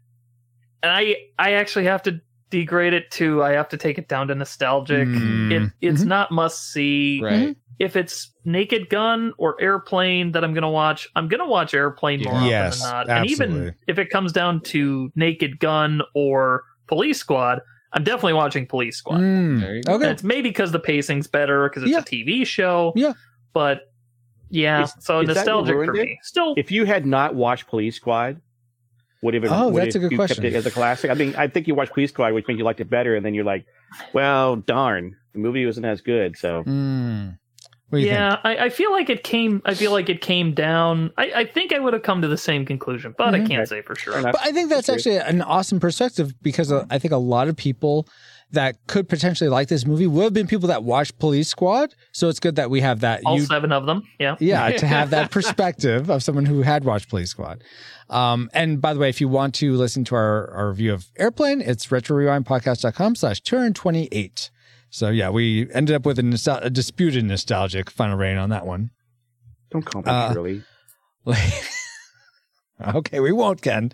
and i i actually have to degrade it to i have to take it down to nostalgic Mm. it, it's Mhm. not must see right. if it's naked gun or airplane that i'm gonna watch i'm gonna watch airplane more Yes, often than not and even if it comes down to naked gun or police squad i'm definitely watching police squad Mm, There you go. and Okay. it's maybe because the pacing's better because it's Yeah. a tv show Yeah. but yeah Is- so is nostalgic for ruined it? me still If you had not watched Police Squad, would have Oh, would that's a good you question. kept it as a classic? I mean, I think you watched Police Squad, which means you liked it better, and then you're like, well, darn, the movie wasn't as good. So Mm. What do you yeah, think? I, I feel like it came. I feel like it came down. I, I think I would have come to the same conclusion, but I Mhm. can't say for sure. But I think that's That's actually an awesome perspective because uh, I think a lot of people that could potentially like this movie would have been people that watched Police Squad. So it's good that we have that. All you- seven of them. Yeah. yeah, [laughs] to have that perspective of someone who had watched Police Squad. Um, and by the way, if you want to listen to our, our review of Airplane, it's retrorewindpodcast.com slash 228. So yeah, we ended up with a, nostal- a disputed nostalgic final rain on that one. don't call me Uh, Shirley. [laughs] okay, we won't, Ken.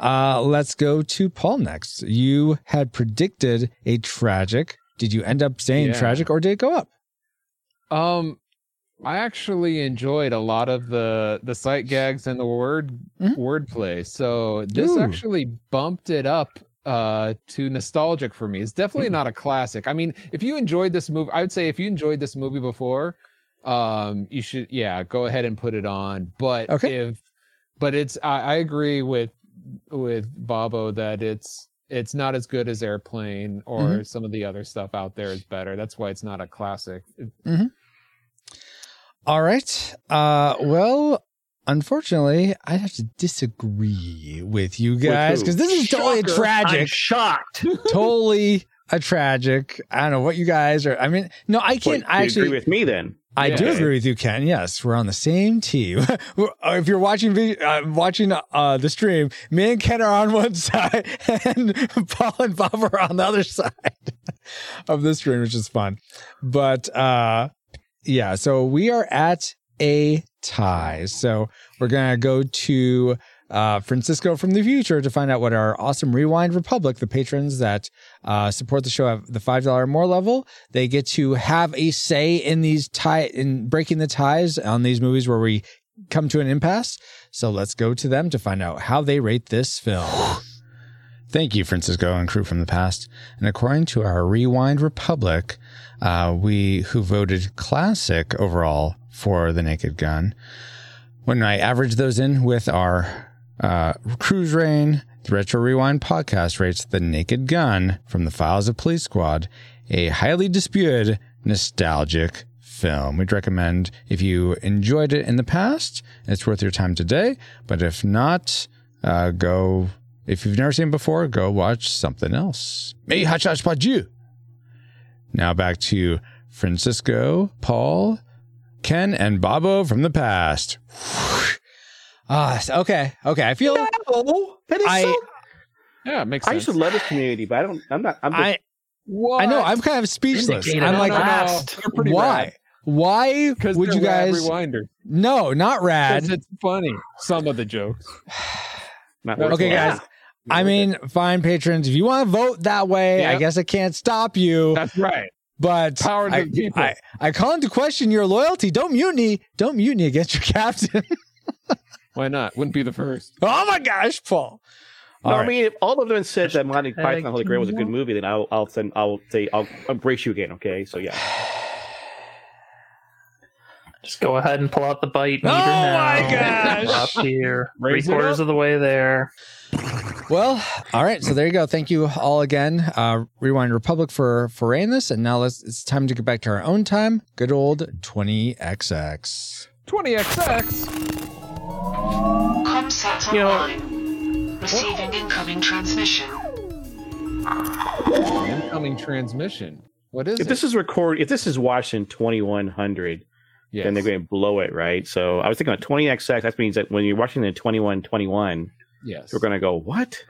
Uh, let's go to Paul next. You had predicted a tragic. Did you end up saying Yeah. tragic or did it go up? Um, I actually enjoyed a lot of the the sight gags and the word Mhm. wordplay. So this Ooh. actually bumped it up uh to nostalgic for me. It's definitely Hmm. not a classic. I mean, if you enjoyed this movie, I would say if you enjoyed this movie before, um, you should yeah go ahead and put it on. But Okay. if but it's I, I agree with with Bobo that it's it's not as good as Airplane or Mhm. some of the other stuff out there is better. That's why it's not a classic. It- All right. Uh, well, unfortunately, I'd have to disagree with you guys because this is totally a Shocker. I'm shocked. [laughs] totally a tragic. I don't know what you guys are. I mean, no, I can't. do I you actually agree with me then. I do Yeah. agree with you, Ken. Yes, we're on the same team. [laughs] Uh, if you're watching vid- uh, watching uh, the stream, me and Ken are on one [laughs] side, and Paul and Bob are on the other side of the stream, which is fun. But uh, yeah, so we are at a tie. So we're gonna go to uh, Francisco from the future to find out what our awesome Rewind Republic, the patrons that uh, support the show at the five dollar more level, they get to have a say in these tie in breaking the ties on these movies where we come to an impasse. So let's go to them to find out how they rate this film. [sighs] Thank you, Francisco and crew from the past. And according to our Rewind Republic, uh, we who voted classic overall for the Naked Gun, when I average those in with our uh, cruise rain, the Retro Rewind podcast rates The Naked Gun from the Files of Police Squad a highly disputed, nostalgic film. We'd recommend if you enjoyed it in the past, it's worth your time today. But if not, uh, go. If you've never seen it before, go watch something else. May hachach pas you. Now back to Francisco, Paul, Ken, and Bobo from the past. Ah, okay, okay. I feel No, that is I- so. Yeah, it makes Sense. I used to love this community, but I don't. I'm not. I'm just, I What? I know I'm kind of speechless. Vindicated. I'm No, like, no, no. They're why? Why Because would you guys? rewinder? No, not rad. It's funny. Some of the jokes. [sighs] not Okay, worth Okay, it. guys. I mean, fine, patrons. If you want to vote that way, I guess I can't stop you. That's right. But Power to I, the people. I, I call into question your loyalty. Don't mutiny. Don't mutiny against your [laughs] captain. Why not? Wouldn't be the first. oh my gosh, Paul. No, All I mean, if all of them said that Monty Hashtag Python Holy Grail was a good movie, then I'll I'll send I'll say I'll embrace you again. Okay, so yeah. [sighs] Just go ahead and pull out the bite. Oh meter now. my gosh. Up here. Raise Three quarters up. of the way there. Well, all right. So there you go. Thank you all again, uh, Rewind Republic for for rating this. And now let's it's time to get back to our own time. Good old twenty XX. 20XX. Comsat You know- online. Receiving incoming transmission. Incoming transmission. What is If it? this is record, if this is watched in 2100, yes. then they're going to blow it, right? So I was thinking about 20xx. That means that when you're watching the 2121, yes. you're going to go what?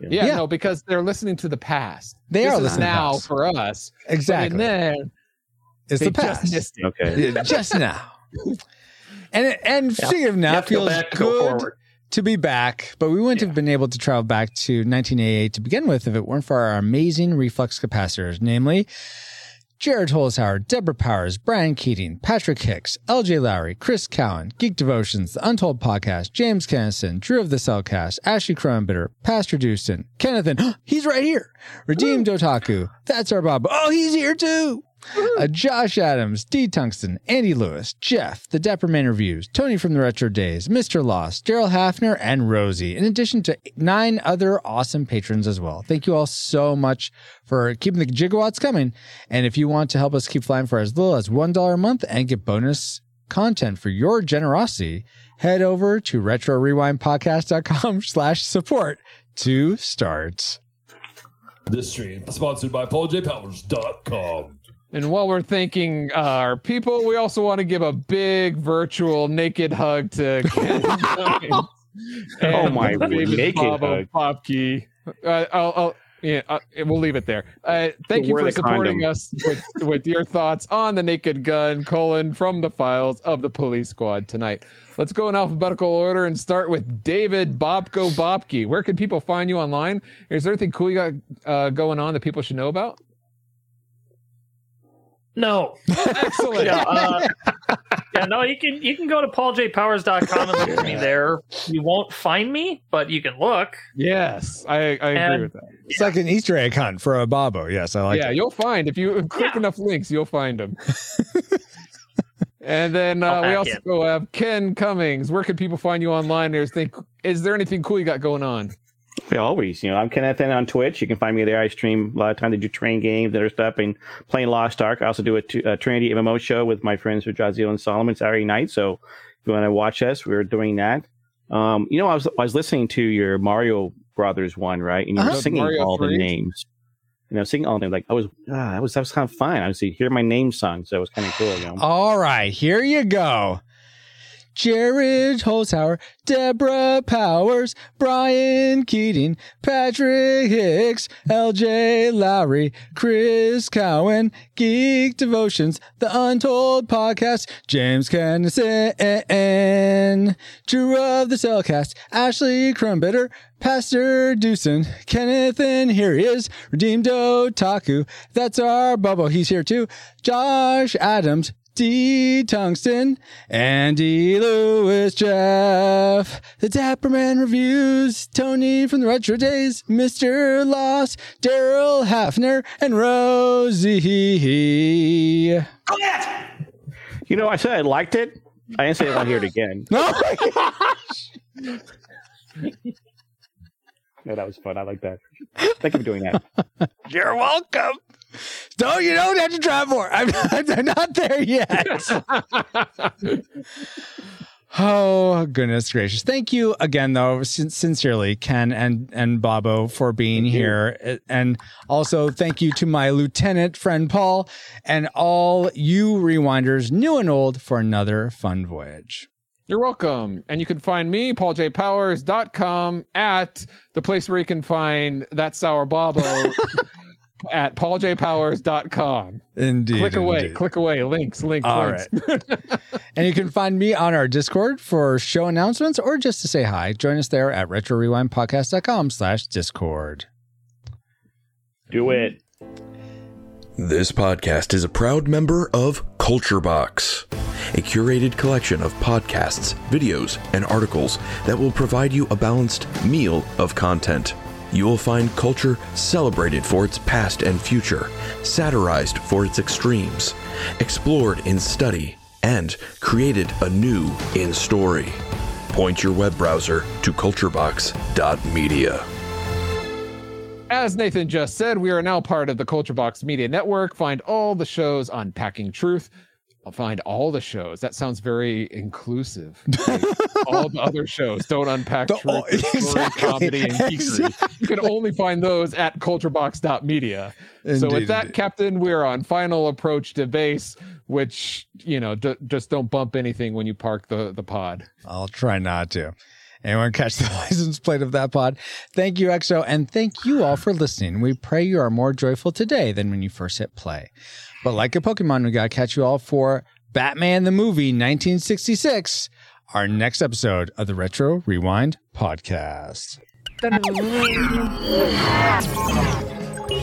yeah, Yeah. no, because they're listening to the past. They this are is listening now past. for us. Exactly. And then it's they the past. just it. Okay. Just now. [laughs] And and speaking of now, it have to go feels back to go good to be back, but we wouldn't have been able to travel back to 1988 to begin with if it weren't for our amazing reflux capacitors, namely Jared Holzhauer, Deborah Powers, Brian Keating, Patrick Hicks, LJ Lowry, Chris Cowan, Geek Devotions, The Untold Podcast, James Kennison, Drew of the Cellcast, Ashley Cronenbitter, Pastor Dewston, Kenneth, and [gasps] he's right here, Redeemed Otaku, That's Our Bob. Oh, he's here too. Uh, Josh Adams, D. Tungsten, Andy Lewis, Jeff, The Dapperman Reviews, Tony from the Retro Days, Mr. Lost, Daryl Hafner, and Rosie, in addition to nine other awesome patrons as well. Thank you all so much for keeping the gigawatts coming. And if you want to help us keep flying for as little as $1 a month and get bonus content for your generosity, head over to retrorewindpodcast.com [laughs] slash support to start. This stream is sponsored by PaulJPowers.com. And while we're thanking uh, our people, we also want to give a big virtual naked hug to [laughs] Ken Oh my David naked Bobo hug. Uh, I'll, I'll, yeah, uh, we'll leave it there. Uh, thank you for supporting condom. us with, with your thoughts on the Naked Gun colon from the files of the Police Squad tonight. Let's go in alphabetical order and start with David Bobko Bobke. Where can people find you online? Is there anything cool you got uh, going on that people should know about? No. Excellent. yeah, uh, [laughs] yeah, no, you can you can go to pauljpowers.com and look for me there. You won't find me, but you can look. Yes, I, I agree And- with that. It's like an Easter egg hunt for a Bobo. Yes, I like yeah, it. you'll find if you click enough links, you'll find them. [laughs] and then uh, we also it. have Ken Cummings. Where can people find you online? There's think, is there anything cool you got going on? Yeah, always. You know, I'm Kenneth N on Twitch. You can find me there. I stream a lot of time I do train games, and other stuff, and playing Lost Ark. I also do a, t- a Trinity MMO show with my friends Rajaziel and Solomon Saturday night. So if you want to watch us, we're doing that. Um, you know, I was I was listening to your Mario Brothers one, right? And you Uh-huh. were singing Mario all the 3? names. You know, singing all the names. Like I was, ah, that was that was kind of fun. I was hear my name sung, so it was kind of cool. You know. All right, here you go. Jared Holzhauer, Deborah Powers, Brian Keating, Patrick Hicks, LJ Lowry, Chris Cowan, Geek Devotions, The Untold Podcast, James Kennison, Drew of the Cellcast, Ashley Crumbitter, Pastor Dewson, Kenneth, and here he is, Redeemed Otaku. That's our Bubble. He's here too. Josh Adams, D. Tungsten, Andy Lewis, Jeff, the Dapperman Reviews, Tony from the Retro Days, Mr. Lost, Daryl Hafner, and Rosie. You know, I said I liked it. I didn't say I want to hear it again. [laughs] Oh no, No, that was fun. I like that. Thank you for doing that. [laughs] you're welcome. No, you don't have to try more. I'm not, [laughs] I'm not there yet. [laughs] Oh goodness gracious! Thank you again, though, sin- sincerely, Ken and and Bobo for being here, and also thank you to my lieutenant friend Paul and all you rewinders, new and old, for another fun voyage. You're welcome. And you can find me, pauljpowers.com, at the place where you can find that sour Bobo [laughs] at pauljpowers.com. Indeed, click away, indeed. click away. Links, links, All links. [laughs] And you can find me on our Discord for show announcements or just to say hi. Join us there at retrorewindpodcast.com slash Discord. Do it. This podcast is a proud member of Culture Box, a curated collection of podcasts, videos, and articles that will provide you a balanced meal of content. You will find culture celebrated for its past and future, satirized for its extremes, explored in study, and created anew in story. Point your web browser to culturebox.media. As Nathan just said, we are now part of the Culture Box Media Network. Find all the shows on Packing Truth. I'll find all the shows. That sounds very inclusive. Like, all the other shows don't unpack The- truth, [laughs] exactly, comedy, and geekery. exactly. You can only find those at culturebox.media. so with that, indeed. Captain, we're on final approach to base, which you know, d- just don't bump anything when you park the the pod. I'll try not to. Anyone catch the [laughs] license plate of that pod? Thank you, EXO, and thank you all for listening. We pray you are more joyful today than when you first hit play. But like a Pokemon, we got to catch you all for Batman the Movie 1966, our next episode of the Retro Rewind podcast.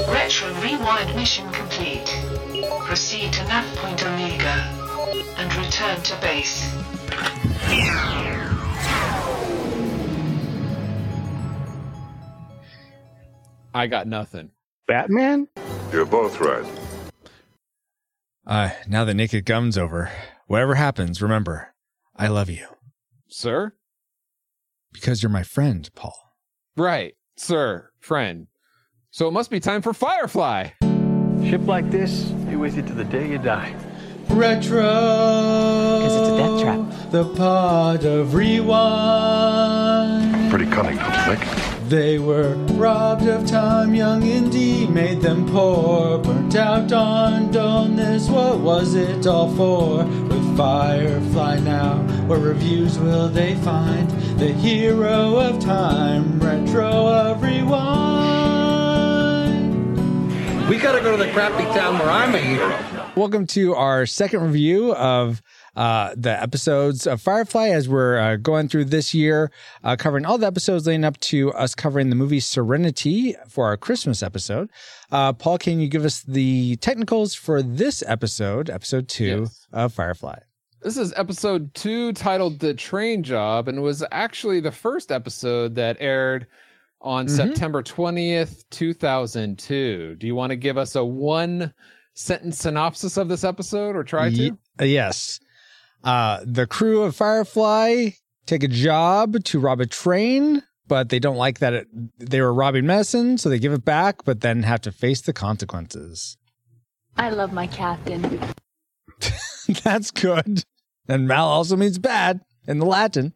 Retro Rewind mission complete. Proceed to nav point Omega and return to base. I got nothing. Batman? You're both right. Uh, now that Naked Gum's over, whatever happens, remember, I love you Sir? because you're my friend, Paul. Right, sir, friend. So it must be time for Firefly. Ship like this, be with you to the day you die. Retro. Because it's a death trap. The pod of rewind. Pretty cunning, don't you think? They were robbed of time, young Indy made them poor. Burnt out on dullness, what was it all for? With Firefly now, what reviews will they find? The hero of time, retro of rewind. We gotta go to the crappy town where I'm a hero. Welcome to our second review of uh, the episodes of Firefly as we're uh, going through this year, uh, covering all the episodes leading up to us covering the movie Serenity for our Christmas episode. Uh, Paul, can you give us the technicals for this episode, episode two Yes. of Firefly? This is episode two titled The Train Job, and was actually the first episode that aired on Mhm. September 20th, 2002. Do you want to give us a one sentence synopsis of this episode or try to? Ye- uh, yes. Uh, the crew of Firefly take a job to rob a train, but they don't like that it, they were robbing medicine, so they give it back, but then have to face the consequences. I love my captain. [laughs] That's good. And mal also means bad in the Latin.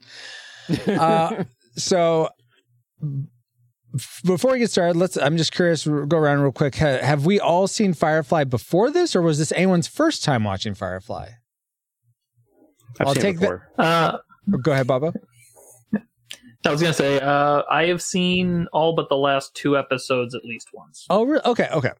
[laughs] Uh, so before we get started, let's. I'm just curious. Go around real quick. Ha- have we all seen Firefly before this, or was this anyone's first time watching Firefly? I've I'll take that- before. Uh, Go ahead, Baba. I was gonna say uh, I have seen all but the last two episodes at least once. Oh, re- okay, okay,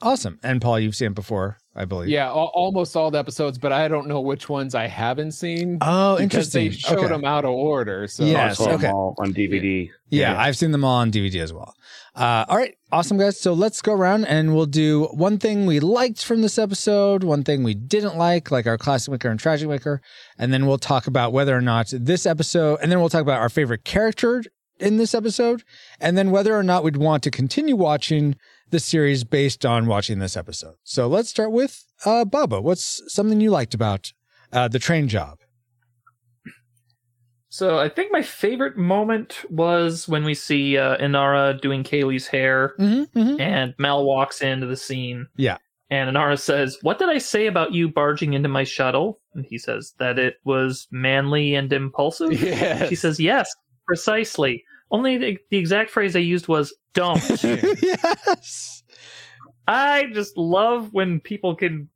awesome. And Paul, you've seen it before I believe. Yeah, al- almost all the episodes, but I don't know which ones I haven't seen. Oh, because They interesting. showed Okay. them out of order. So Yes, I saw them okay. all on DVD. Yeah, I've seen them all on DVD as well. Uh, all right, awesome guys. So let's go around and we'll do one thing we liked from this episode, one thing we didn't like, like our classic maker and tragic maker, and then we'll talk about whether or not this episode, and then we'll talk about our favorite character in this episode, and then whether or not we'd want to continue watching the series based on watching this episode. So let's start with uh, Baba. What's something you liked about uh, the train job? So I think my favorite moment was when we see uh, Inara doing Kaylee's hair, Mm-hmm, and Mal walks into the scene, Yeah. and Inara says, "What did I say about you barging into my shuttle?" And he says that it was manly and impulsive. [laughs] Yes. She says, "Yes, precisely. Only the, the exact phrase I used was don't." [laughs] yes. I just love when people can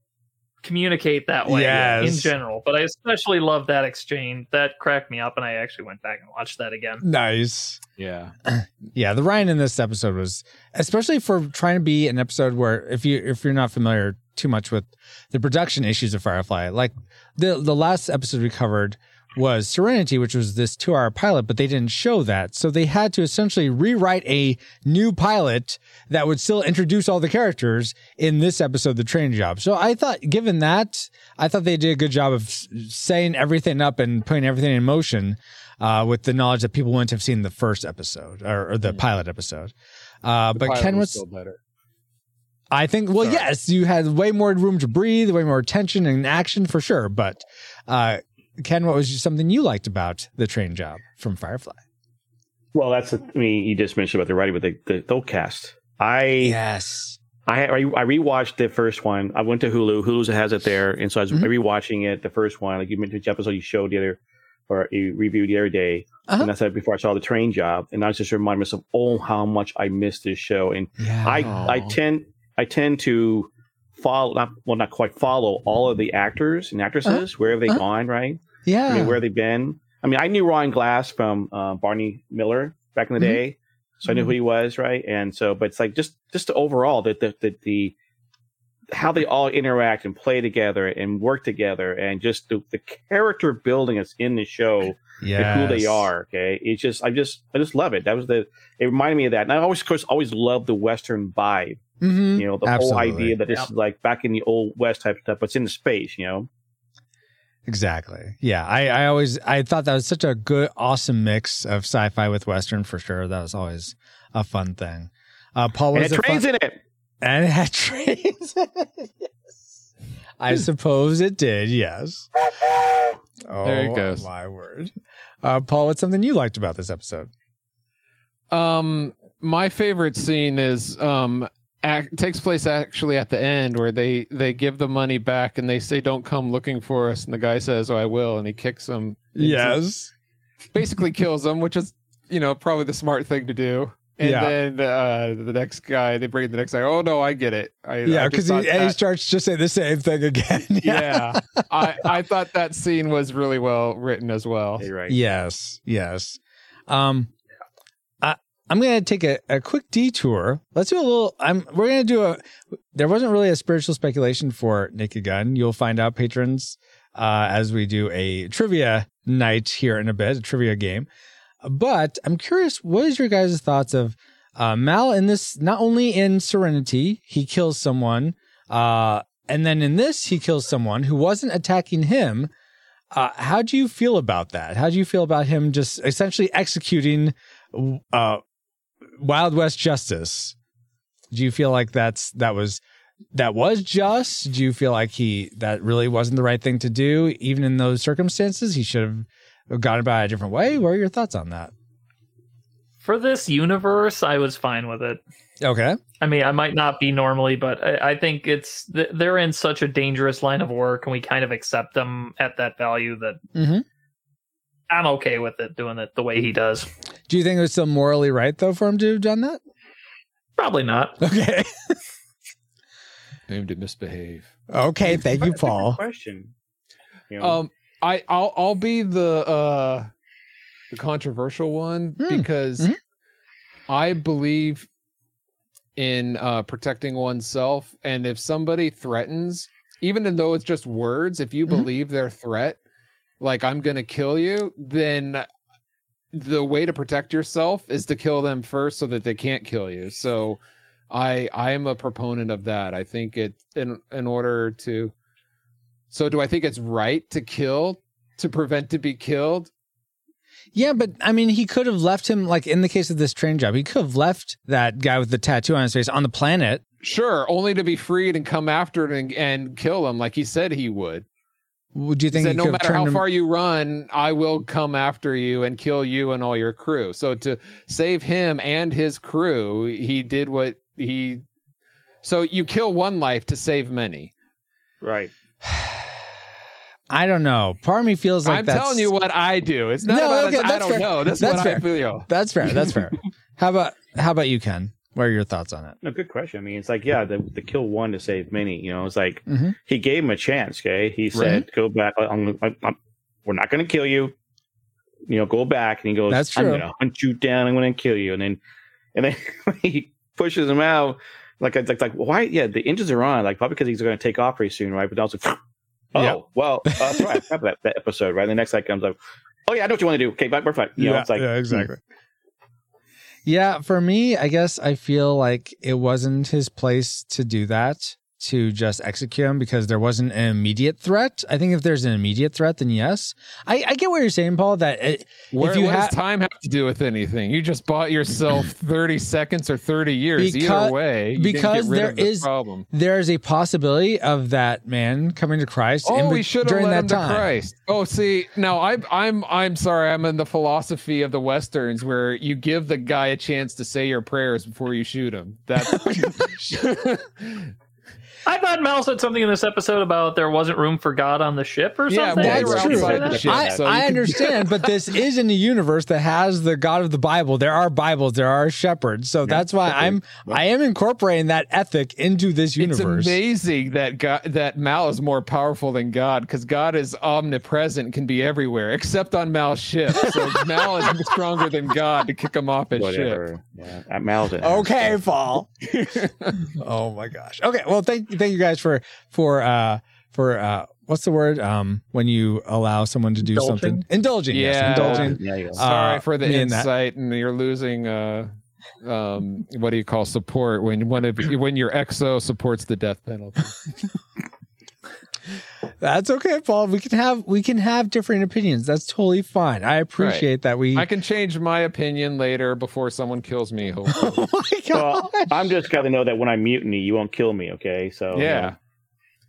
communicate that way Yes. in general, but I especially love that exchange. That cracked me up, and I actually went back and watched that again. Nice. Yeah. [clears throat] yeah, the Ryan in this episode was especially for trying to be an episode where if you if you're not familiar too much with the production issues of Firefly, like the the last episode we covered was Serenity, which was this two hour pilot, but they didn't show that. So they had to essentially rewrite a new pilot that would still introduce all the characters in this episode, The Train Job. So I thought, given that, I thought they did a good job of s- setting everything up and putting everything in motion uh, with the knowledge that people wouldn't have seen the first episode or, or the pilot episode. Uh, but Pilot Ken, was what's still better. I think, well, yes, you had way more room to breathe, way more tension and action for sure. But uh, Ken, what was something you liked about the train job from Firefly? Well, that's. I mean, you just mentioned about the writing but the the, the cast. I yes. I I I rewatched the first one. I went to Hulu. Hulu has it there, and so I was Mhm. rewatching it. The first one, like you mentioned, the episode you showed the other or you reviewed the other day, Uh-huh. and I said before I saw the train job, and I was just reminded myself, oh, how much I missed this show. And I I tend I tend to follow not well not quite follow all of the actors and actresses where have they Uh-huh. gone right Yeah. I mean where they've been I mean I knew Ron Glass from uh, Barney Miller back in the Mhm. day so I knew who he was right and so but it's like just just the overall that the, the the how they all interact and play together and work together and just the, the character building that's in the show and who they are. Okay, it's just I just I just love it. That was the it reminded me of that, and I always of course always loved the Western vibe. Mhm. You know, the Absolutely. whole idea that this Yeah. is like back in the old West type stuff, but it's in the space. You know, Exactly. Yeah. I, I always I thought that was such a good, awesome mix of sci-fi with Western for sure. That was always a fun thing. Uh, Paul and was it it trains fun- in it. and it had [laughs] trains. in it. yes. I suppose it did. Yes. Oh, There it goes. My word. Uh, Paul, what's something you liked about this episode? Um, my favorite scene is um act, takes place actually at the end where they they give the money back and they say don't come looking for us and the guy says oh I will and he kicks him Yes. basically kills him which is you know probably the smart thing to do and Yeah. then uh the next guy they bring the next guy oh no I get it I, I Yeah, because he, and he starts to say the same thing again. [laughs] yeah I I thought that scene was really well written as well You're right. Yes, yes. Um, I, I'm going to take a, a quick detour. Let's do a little. I'm. We're going to do a. There wasn't really a spiritual speculation for Naked Gun. You'll find out, patrons, uh, as we do a trivia night here in a bit, a trivia game. But I'm curious, what is your guys' thoughts of uh, Mal in this? Not only in Serenity, he kills someone, uh, and then in this, he kills someone who wasn't attacking him. Uh, how do you feel about that? How do you feel about him just essentially executing uh, Wild West justice? Do you feel like that's that was that was just? Do you feel like he that really wasn't the right thing to do, even in those circumstances? He should have gone about it a different way. What are your thoughts on that? For this universe, I was fine with it. Okay. I mean, I might not be normally, but I, I think it's they're in such a dangerous line of work, and we kind of accept them at that value that Mm-hmm. I'm okay with it doing it the way he does. Do you think it was still morally right though for him to have done that? Probably not. Okay. [laughs] aimed to misbehave Okay. Thank you, Paul. Question. You know, Um, I I'll I'll be the uh the controversial one Hmm. because Mhm. I believe in uh, protecting oneself. And if somebody threatens, even though it's just words, if you Mm-hmm. believe their threat, like I'm going to kill you, then the way to protect yourself is to kill them first so that they can't kill you. So I I am a proponent of that. I think it in in order to so do I think it's right to kill to prevent to be killed? Yeah, but I mean, he could have left him like in the case of this train job. He could have left that guy with the tattoo on his face on the planet. Sure, only to be freed and come after it and, and kill him like he said he would. Would you think said, no matter how turned him- far you run, I will come after you and kill you and all your crew. So to save him and his crew, he did what he. So you kill one life to save many. Right. [sighs] I don't know. Part of me feels like I'm that's... telling you what I do. It's not about okay, I don't fair. know. That's, That's what fair. I feel. That's fair. That's fair. [laughs] how about how about you, Ken? What are your thoughts on it? No, good question. I mean, it's like, yeah, the, the kill one to save many. You know, it's like Mhm. he gave him a chance. Okay, he said, "Go back. I'm, I'm, I'm, we're not going to kill you. You know, go back." And he goes, That's true. "I'm going to hunt you down. I'm going to kill you." And then, and then [laughs] he pushes him out. Like, like, like, why? Yeah, the engines are on. Like, probably because he's going to take off pretty soon, right? But also, [laughs] oh, Yeah. well, uh, that's right. [laughs] That, that episode, right? And the next guy comes up. Oh yeah, I know what you want to do. Okay, bye, we're fine. You know, it's like, exactly. Yeah, for me, I guess I feel like it wasn't his place to do that, to just execute him because there wasn't an immediate threat. I think if there's an immediate threat, then yes. I, I get what you're saying, Paul, that it, Where, if you does time have to do with anything? You just bought yourself [clears throat] 30 seconds or 30 years. Because- Either way, you didn't get because there the is problem. there is a possibility of that man coming to Christ oh, in Oh, be- we should have led him time. to Christ. Oh, see, now I'm I'm I'm sorry. I'm in the philosophy of the westerns where you give the guy a chance to say your prayers before you shoot him. That's [laughs] [laughs] I thought Mal said something in this episode about there wasn't room for God on the ship or Yeah, something. well, they Did were she say outside that? ship. I, so I understand, but this [laughs] is in a universe that has the God of the Bible. There are Bibles, there are shepherds, so that's why I'm I am incorporating that ethic into this universe. it's amazing that God that Mal is more powerful than God because God is omnipresent, can be everywhere except on Mal's ship. So [laughs] Mal is stronger than God to kick him off his ship. Yeah, at Mal's it. Okay, Paul. [laughs] oh my gosh. Okay, well thank thank you guys for for uh for uh what's the word um when you allow someone to do Indulging? something indulging yes, Yeah. indulging Yeah, you go. Sorry Uh, for the me that. insight, and you're losing. uh um what do you call support when one of when your exo supports the death penalty [laughs] That's okay, Paul. We can have we can have different opinions. That's totally fine. I appreciate that we i can change my opinion later before someone kills me hopefully. [laughs] Oh my Well, god. I'm just got to know that when I mutiny, you won't kill me. Okay, so you yeah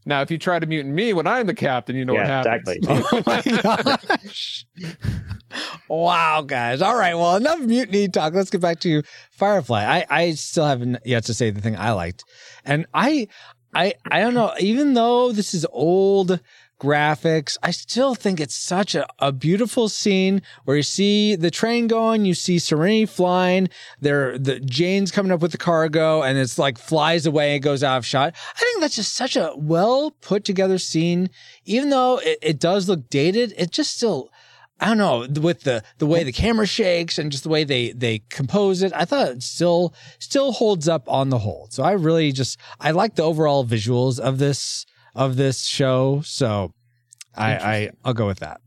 now if you try to mutiny me when i'm the captain you know what happens exactly. [laughs] Oh my gosh. Wow, guys. All right. Well, enough mutiny talk. Let's get back to Firefly. I, I still haven't yet to say the thing I liked. And I I I don't know, even though this is old graphics, I still think it's such a, a beautiful scene where you see the train going, you see Serenity flying, there the Jayne's coming up with the cargo, and it's like flies away and goes out of shot. I think that's just such a well put together scene. Even though it, it does look dated, it just still I don't know with the the way the camera shakes and just the way they they compose it. I thought it still still holds up on the whole. So I really just I like the overall visuals of this of this show. So I I I'll go with that.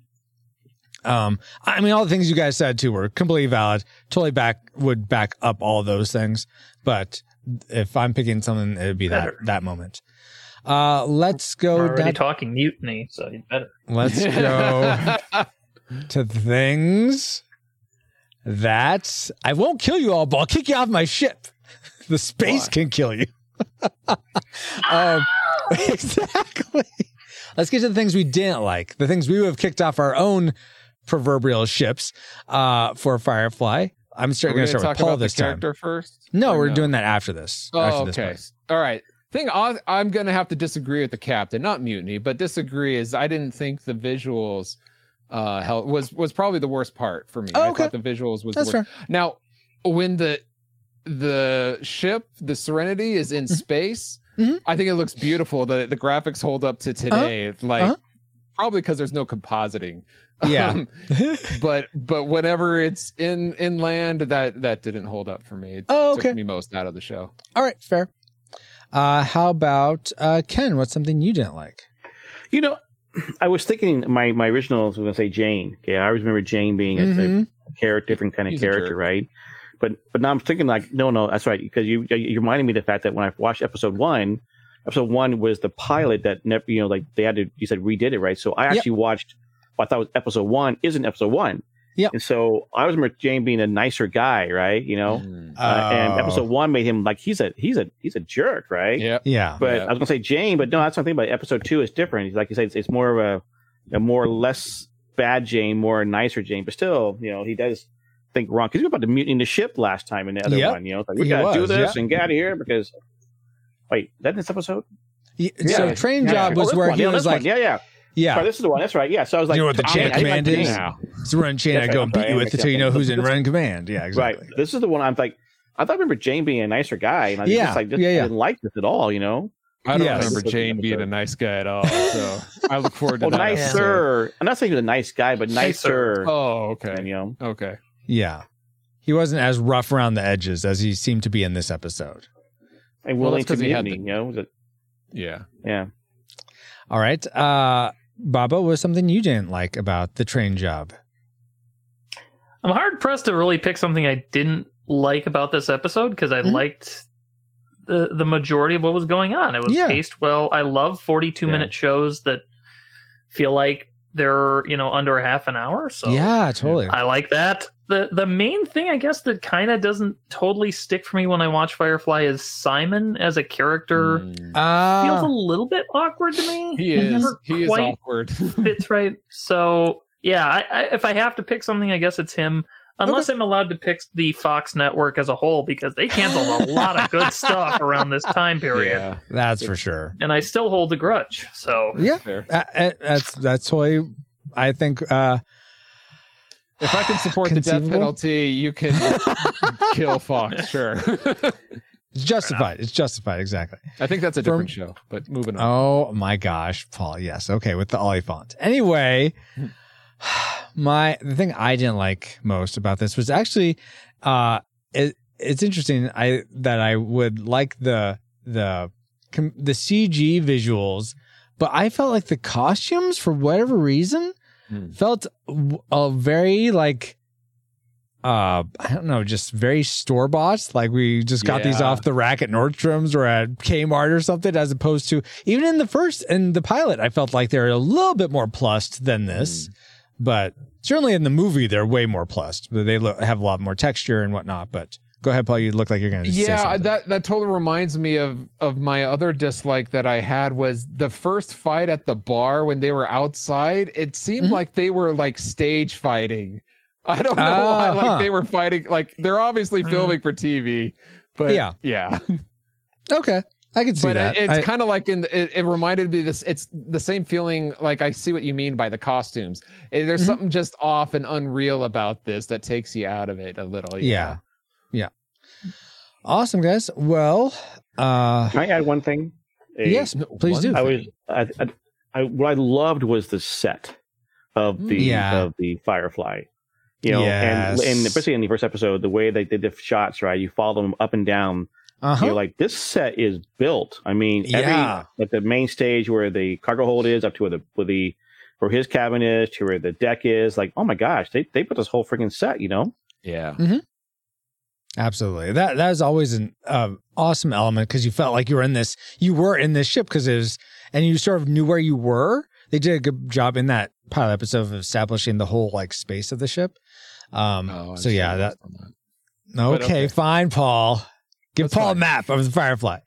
Um, I mean, all the things you guys said too were completely valid. Totally back would back up all those things. But if I'm picking something, it'd be that Better. that moment. Uh, let's go. We're already talking mutiny, so you better. Let's [laughs] go to things that I won't kill you all, but I'll kick you off my ship. The space can kill you. [laughs] um, [laughs] exactly. Let's get to the things we didn't like, the things we would have kicked off our own proverbial ships uh, for Firefly. I'm Are start, going to start talk with Paul this time. character first No, we're doing that after this. Oh, after okay. part. All right. Thing I, I'm going to have to disagree with the captain, not mutiny, but disagree is I didn't think the visuals uh hel- was was probably the worst part for me. Oh, I thought the visuals was That's the worst. Now, when the the ship, the Serenity is in space, Mhm. I think it looks beautiful. The the graphics hold up to today. Like Uh-huh. probably because there's no compositing. Yeah. Um, [laughs] but but whenever it's in inland, that that didn't hold up for me. It Oh, okay. took me most out of the show. All right, fair. Uh, how about uh, Ken? What's something you didn't like? You know, I was thinking my my original was going to say Jayne. Yeah, I always remember Jayne being a, Mhm. a character, different kind of He's character, right? But but now I'm thinking like, no, no, that's right, because you you reminded me of the fact that when I watched episode one, episode one was the pilot that never, you know, like they had to, you said redid it, right? So I Yep. actually watched. What I thought was episode one isn't episode one. Yep. And so I was remember Jayne being a nicer guy, right? You know, Mm. uh, and Oh. episode one made him like he's a he's a he's a jerk, right? Yeah. Yeah. But Yeah. I was gonna say Jayne, but no, that's something. But episode two is different. He's Like you said, it's, it's more of a, a more less bad Jayne, more nicer Jayne. But still, you know, he does think wrong because he was about to mutiny the ship last time in the other Yep. one. You know, like we He gotta do this yeah. and get out of here because. Wait, that this episode? Y- so Yeah. train Yeah. job Oh, was this where one. he Yeah, was this one. like, yeah, yeah, yeah. Sorry, this is the one. That's right. Yeah. So I was like, you know what the chain of I- I like command is? now. It's the run chain That's I go I'm beat you with until you know who's in run command. Yeah, exactly. Right. This is the one I'm like. I thought I remember Jayne being a nicer guy, and I Yeah, just like just yeah, yeah. didn't like this at all. You know. I don't Yes. remember This was the Jayne being a nice guy at all. So [laughs] I look forward to Well, that. nicer. I'm not saying he was a nice guy, but Nicer. nicer. Oh, okay. You know. Okay. Yeah. He wasn't as rough around the edges as he seemed to be in this episode. and willing that's 'cause to he mutiny. the- You know, Was it- Yeah. yeah. All right. Uh Baba, was something you didn't like about the train job? I'm hard pressed to really pick something I didn't like about this episode because I Mhm. liked the the majority of what was going on. It was Yeah. paced well. I love 42 Yeah. minute shows that feel like they're you know under half an hour. So yeah, totally. I like that. The the main thing I guess that kind of doesn't totally stick for me when I watch Firefly is Simon as a character Mm. feels Uh, a little bit awkward to me. He is. Never He is awkward. [laughs] fits right. So yeah, I, I, if I have to pick something, I guess it's him. Unless I'm allowed to pick the Fox network as a whole because they canceled a lot of good [laughs] stuff around this time period, yeah. that's for sure. and I still hold a grudge. So Yeah. Fair. Uh, uh, that's that's totally I think uh If I can support the death penalty, you can [laughs] kill Fox. Sure. it's justified. It's justified, exactly. I think that's a From- different show. But moving on. Oh my gosh, Paul. Yes. Okay, with the Ollie font. Anyway, [sighs] my the thing I didn't like most about this was actually uh it, it's interesting I that I would like the the the CG visuals, but I felt like the costumes for whatever reason Hmm. felt a very like uh I don't know, just very store bought. Like we just got these off the rack at Nordstrom's or at Kmart or something, as opposed to even in the first in the pilot, I felt like they're a little bit more plussed than this. But certainly in the movie, they're way more plussed. They have a lot more texture and whatnot. But go ahead, Paul. You look like you're going to yeah something. that that totally reminds me of of my other dislike that i had was the first fight at the bar when they were outside it seemed Mhm. like they were like stage fighting i don't know why Ah, like huh. they were fighting like they're obviously Mm. filming for tv but Yeah. yeah okay, I can see but that. it- it's kind of like in it, it reminded me this it's the same feeling like i see what you mean by the costumes Eh, there's Mhm. something just off and unreal about this that takes you out of it a little yeah, yeah. Awesome, guys. Well, uh, Can I add one thing? A- yes, please do. I was I, I, I what I loved was the set of the Yeah. of the Firefly. You know, Yes. and and especially in the first episode, the way they did the shots, right? You follow them up and down. Uh-huh. You're like, this set is built. I mean, every Yeah. like the main stage where the cargo hold is, up to where the where the where his cabin is, to where the deck is. Like, oh my gosh, they they put this whole freaking set. You know, yeah Absolutely. That that is always an uh, awesome element because you felt like you were in this. You were in this ship because it was, and you sort of knew where you were. They did a good job in that pilot episode of establishing the whole like space of the ship. Um. Oh, I'm so yeah, that. that. Okay, okay. fine, Paul. Give That's Paul a map of the Firefly.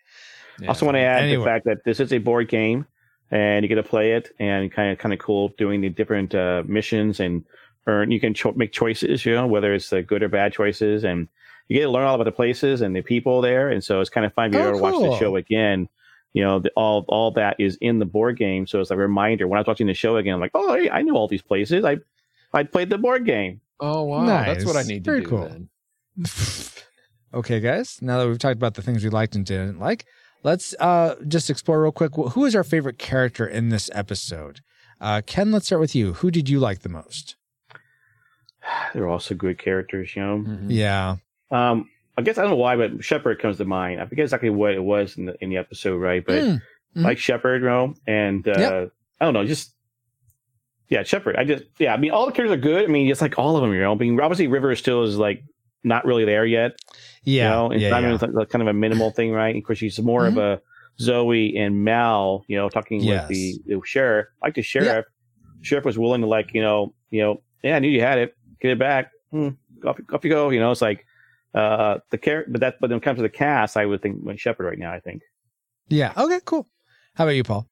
Yeah. Also, want to add Anyway. the fact that this is a board game, and you get to play it, and kind of kind of cool doing the different uh, missions and earn. You can cho- make choices, you know, whether it's the good or bad choices, and you get to learn all about the places and the people there. And so it's kind of fun if you Oh, ever watch the show again. You know, the, all all that is in the board game, so it's a reminder. When I was watching the show again, I'm like, oh, hey, I know all these places. I I played the board game. oh wow that's what i Nice. need to Very do cool. then. [laughs] okay, guys. Now that we've talked about the things we liked and didn't like, let's uh just explore real quick. Who is our favorite character in this episode? Uh, Ken, let's start with you. Who did you like the most? [sighs] They're also good characters, you know. Mm-hmm. Yeah. Um, I guess I don't know why, but Shepherd comes to mind. I forget exactly what it was in the in the episode, right? But Mm, mhm. like Shepherd, you know, and uh, Yep. I don't know, just yeah, Shepherd. I just yeah, I mean, all the characters are good. I mean, it's like all of them, you know. I mean, obviously River still is like not really there yet. Yeah. you know, it's yeah, yeah. like kind of a minimal thing, right? Of course, she's more of a Zoe and Mal, you know, talking Yes. with the, the sheriff. Like the sheriff, sheriff was willing to like, you know, you know, yeah, I knew you had it, get it back. Hmm, off, off you go. You know, it's like uh the character, but that, but when it comes to the cast, I would think when Shepherd right now. I think. Yeah. Okay, cool. How about you, Paul?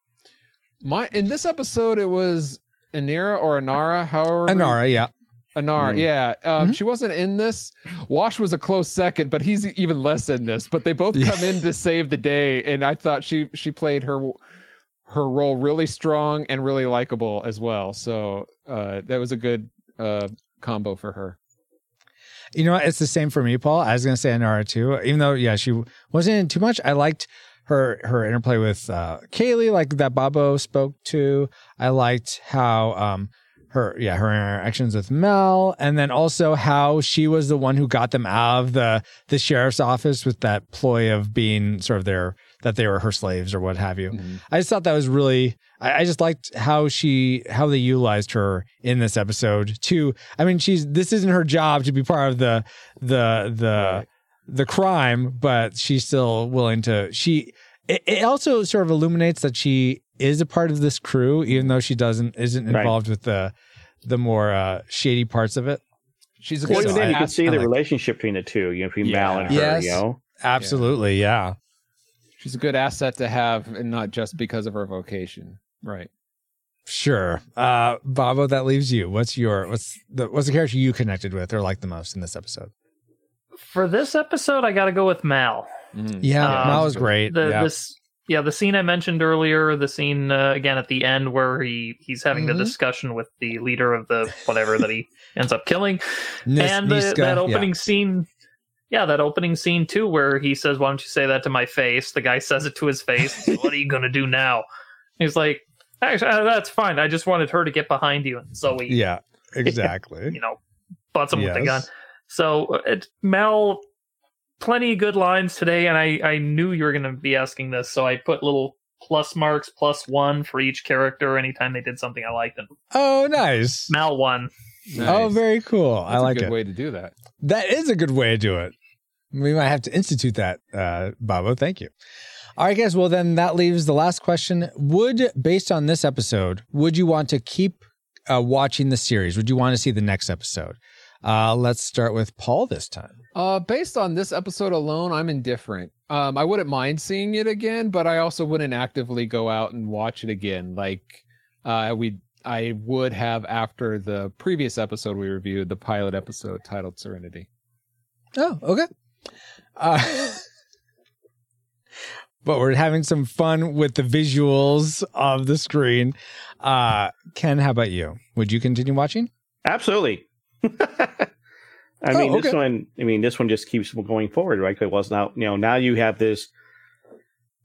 My in this episode, it was Anira or Anara, however. Anara, yeah. Anara, Mm. yeah. Um, Mm-hmm. She wasn't in this. Wash was a close second, but he's even less in this. But they both come in to save the day, and I thought she she played her her role really strong and really likable as well. So uh, that was a good uh, combo for her. You know, what? it's the same for me, Paul. I was going to say Anara too, even though, yeah, she wasn't in too much. I liked her her interplay with uh, Kaylee, like that Bobo spoke to. I liked how um her yeah her interactions with Mal, and then also how she was the one who got them out of the the sheriff's office with that ploy of being sort of their that they were her slaves or what have you. I just thought that was really. I, I just liked how she how they utilized her in this episode too. I mean, she's this isn't her job to be part of the the the the crime, but she's still willing to. She it, it also sort of illuminates that she is a part of this crew, even though she doesn't isn't Right. involved with the the more uh, shady parts of it. She's a Well, good even then you can see I the like- relationship between the two, you know, between Mal and her. Yes. You know, Absolutely, yeah. She's a good asset to have, and not just because of her vocation. Right. Sure. Uh Babo, that leaves you. What's your what's the what's the character you connected with or liked the most in this episode? For this episode, I got to go with Mal. Yeah, Um, Mal was great. The yeah. this yeah the scene I mentioned earlier, the scene uh, again at the end where he he's having Mhm. the discussion with the leader of the whatever that he [laughs] ends up killing, Nis- and the, Niska, that yeah. opening scene. Yeah, that opening scene too, where he says, "Why don't you say that to my face?" The guy says it to his face. [laughs] what are you gonna do now? He's like, "Actually, uh, that's fine. I just wanted her to get behind you." And Zoe, Yeah, [laughs] exactly. you know, butts him with the gun. So uh, it, Mal, plenty of good lines today, and I I knew you were going to be asking this, so I put little plus marks, plus one for each character anytime they did something I liked. And Oh, nice. Mal won. Oh, very cool. I like a good it. way to do that. That is a good way to do it. We might have to institute that, uh, Babo. Thank you. All right, guys. Well, then that leaves the last question. Would, based on this episode, would you want to keep uh, watching the series? Would you want to see the next episode? Uh, let's start with Paul this time. Uh, based on this episode alone, I'm indifferent. Um, I wouldn't mind seeing it again, but I also wouldn't actively go out and watch it again. Like, uh, we, I would have after the previous episode we reviewed, the pilot episode titled Serenity. Oh, okay. Uh, but we're having some fun with the visuals of the screen. Uh, Ken, how about you? Would you continue watching? absolutely. [laughs] I Oh, mean, this one. I mean, this one just keeps going forward, right? Because now, you know, now you have this.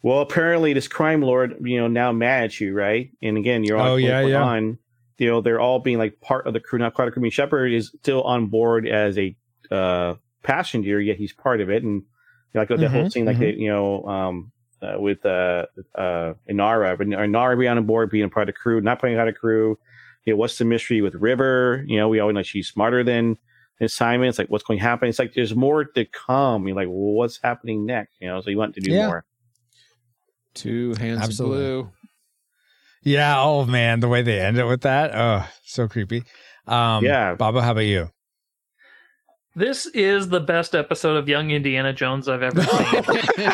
Well, apparently, this crime lord, you know, now mad at you, right? And again, you're on. Oh, yeah, yeah. On, you know, they're all being like part of the crew, of the crew. Shepherd is still on board as a uh, passenger, yet he's part of it, and you know, like the whole scene, like mhm. they, you know, um, uh, with uh, uh, Inara, but Inara being on board, being a part of the crew, not playing out of crew. You know, what's the mystery with River? You know, we always know she's smarter than than Simon. It's like what's going to happen. It's like there's more to come. You're like, well, what's happening next? You know, so you want to do Yeah. more. Two hands Absolutely. of blue. Yeah. Oh man, the way they end it with that. Oh, so creepy. Um, Yeah. Baba, how about you? This is the best episode of Young Indiana Jones I've ever seen. [laughs]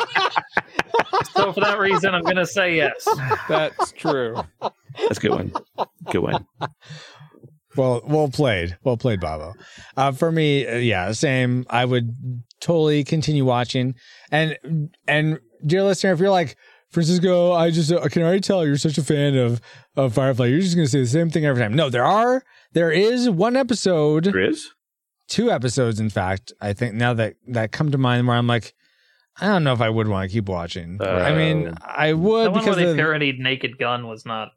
so for that reason, I'm going to say yes. That's true. That's a good one. Good one. Well, well played. Well played, Babo. Uh, for me, uh, yeah, same. I would totally continue watching. And and dear listener, if you're like Francisco, I just I can already tell you're such a fan of of Firefly. You're just gonna say the same thing every time. No, there are there is one episode, There is. Two episodes, in fact. I think now that that come to mind where I'm like, I don't know if I would want to keep watching. I mean, oh. I The would one where because they of, parodied Naked Gun was not.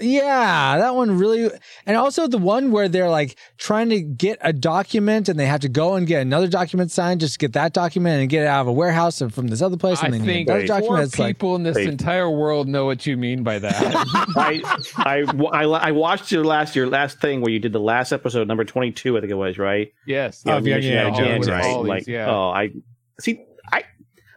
Yeah, that one really, and also the one where they're like trying to get a document and they have to go and get another document signed just to get that document and get it out of a warehouse and from this other place, and I then think another four document. It's like people in this Wait. entire world know what you mean by that. [laughs] I, I, I, I watched your last your last thing where you did the last episode, number twenty two, I think it was, right? yes. Oh, yeah, you yeah, mentioned yeah, Indiana Jones, right? these, like, yeah. oh, I see. I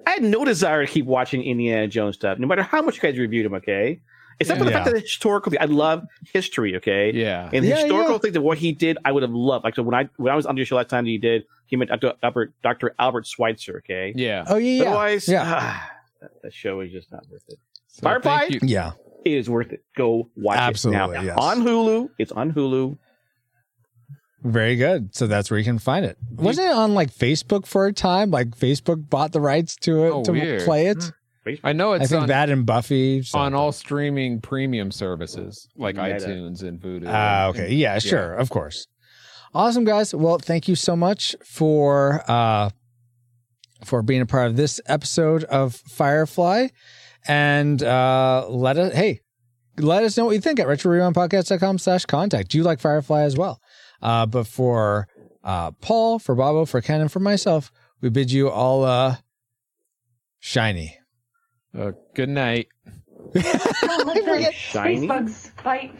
I had no desire to keep watching Indiana Jones stuff, no matter how much you guys reviewed them. Okay, except for the fact Yeah. that historically, I love history. Okay, Yeah. and the Yeah, historical yeah. things of what he did, I would have loved. Like so, when I when I was on your show last time, that you did he met Dr. Albert Dr. Albert Schweitzer. Okay, Yeah. oh yeah, yeah, otherwise, yeah, ah, that, that show is just not worth it. So Firefly? yeah. It is worth it. Go watch Absolutely, it now yes. on Hulu. It's on Hulu. Very good. So that's where you can find it. Wasn't it on like Facebook for a time? Like Facebook bought the rights to it Oh, to weird. play it. I know it's I it's think on, that and Buffy. so- on all streaming premium services like Meta. iTunes and Vudu. Ah, and- okay. Yeah, sure. Of course. Awesome, guys. Well, thank you so much for uh for being a part of this episode of Firefly. And uh let us hey, let us know what you think at retrorewindpodcast.com slash contact. Do you like Firefly as well? Uh but for uh Paul, for Bobo, for Ken, and for myself, we bid you all uh shiny. Uh, good night. [laughs] Oh, let's Shiny? Bugs fight.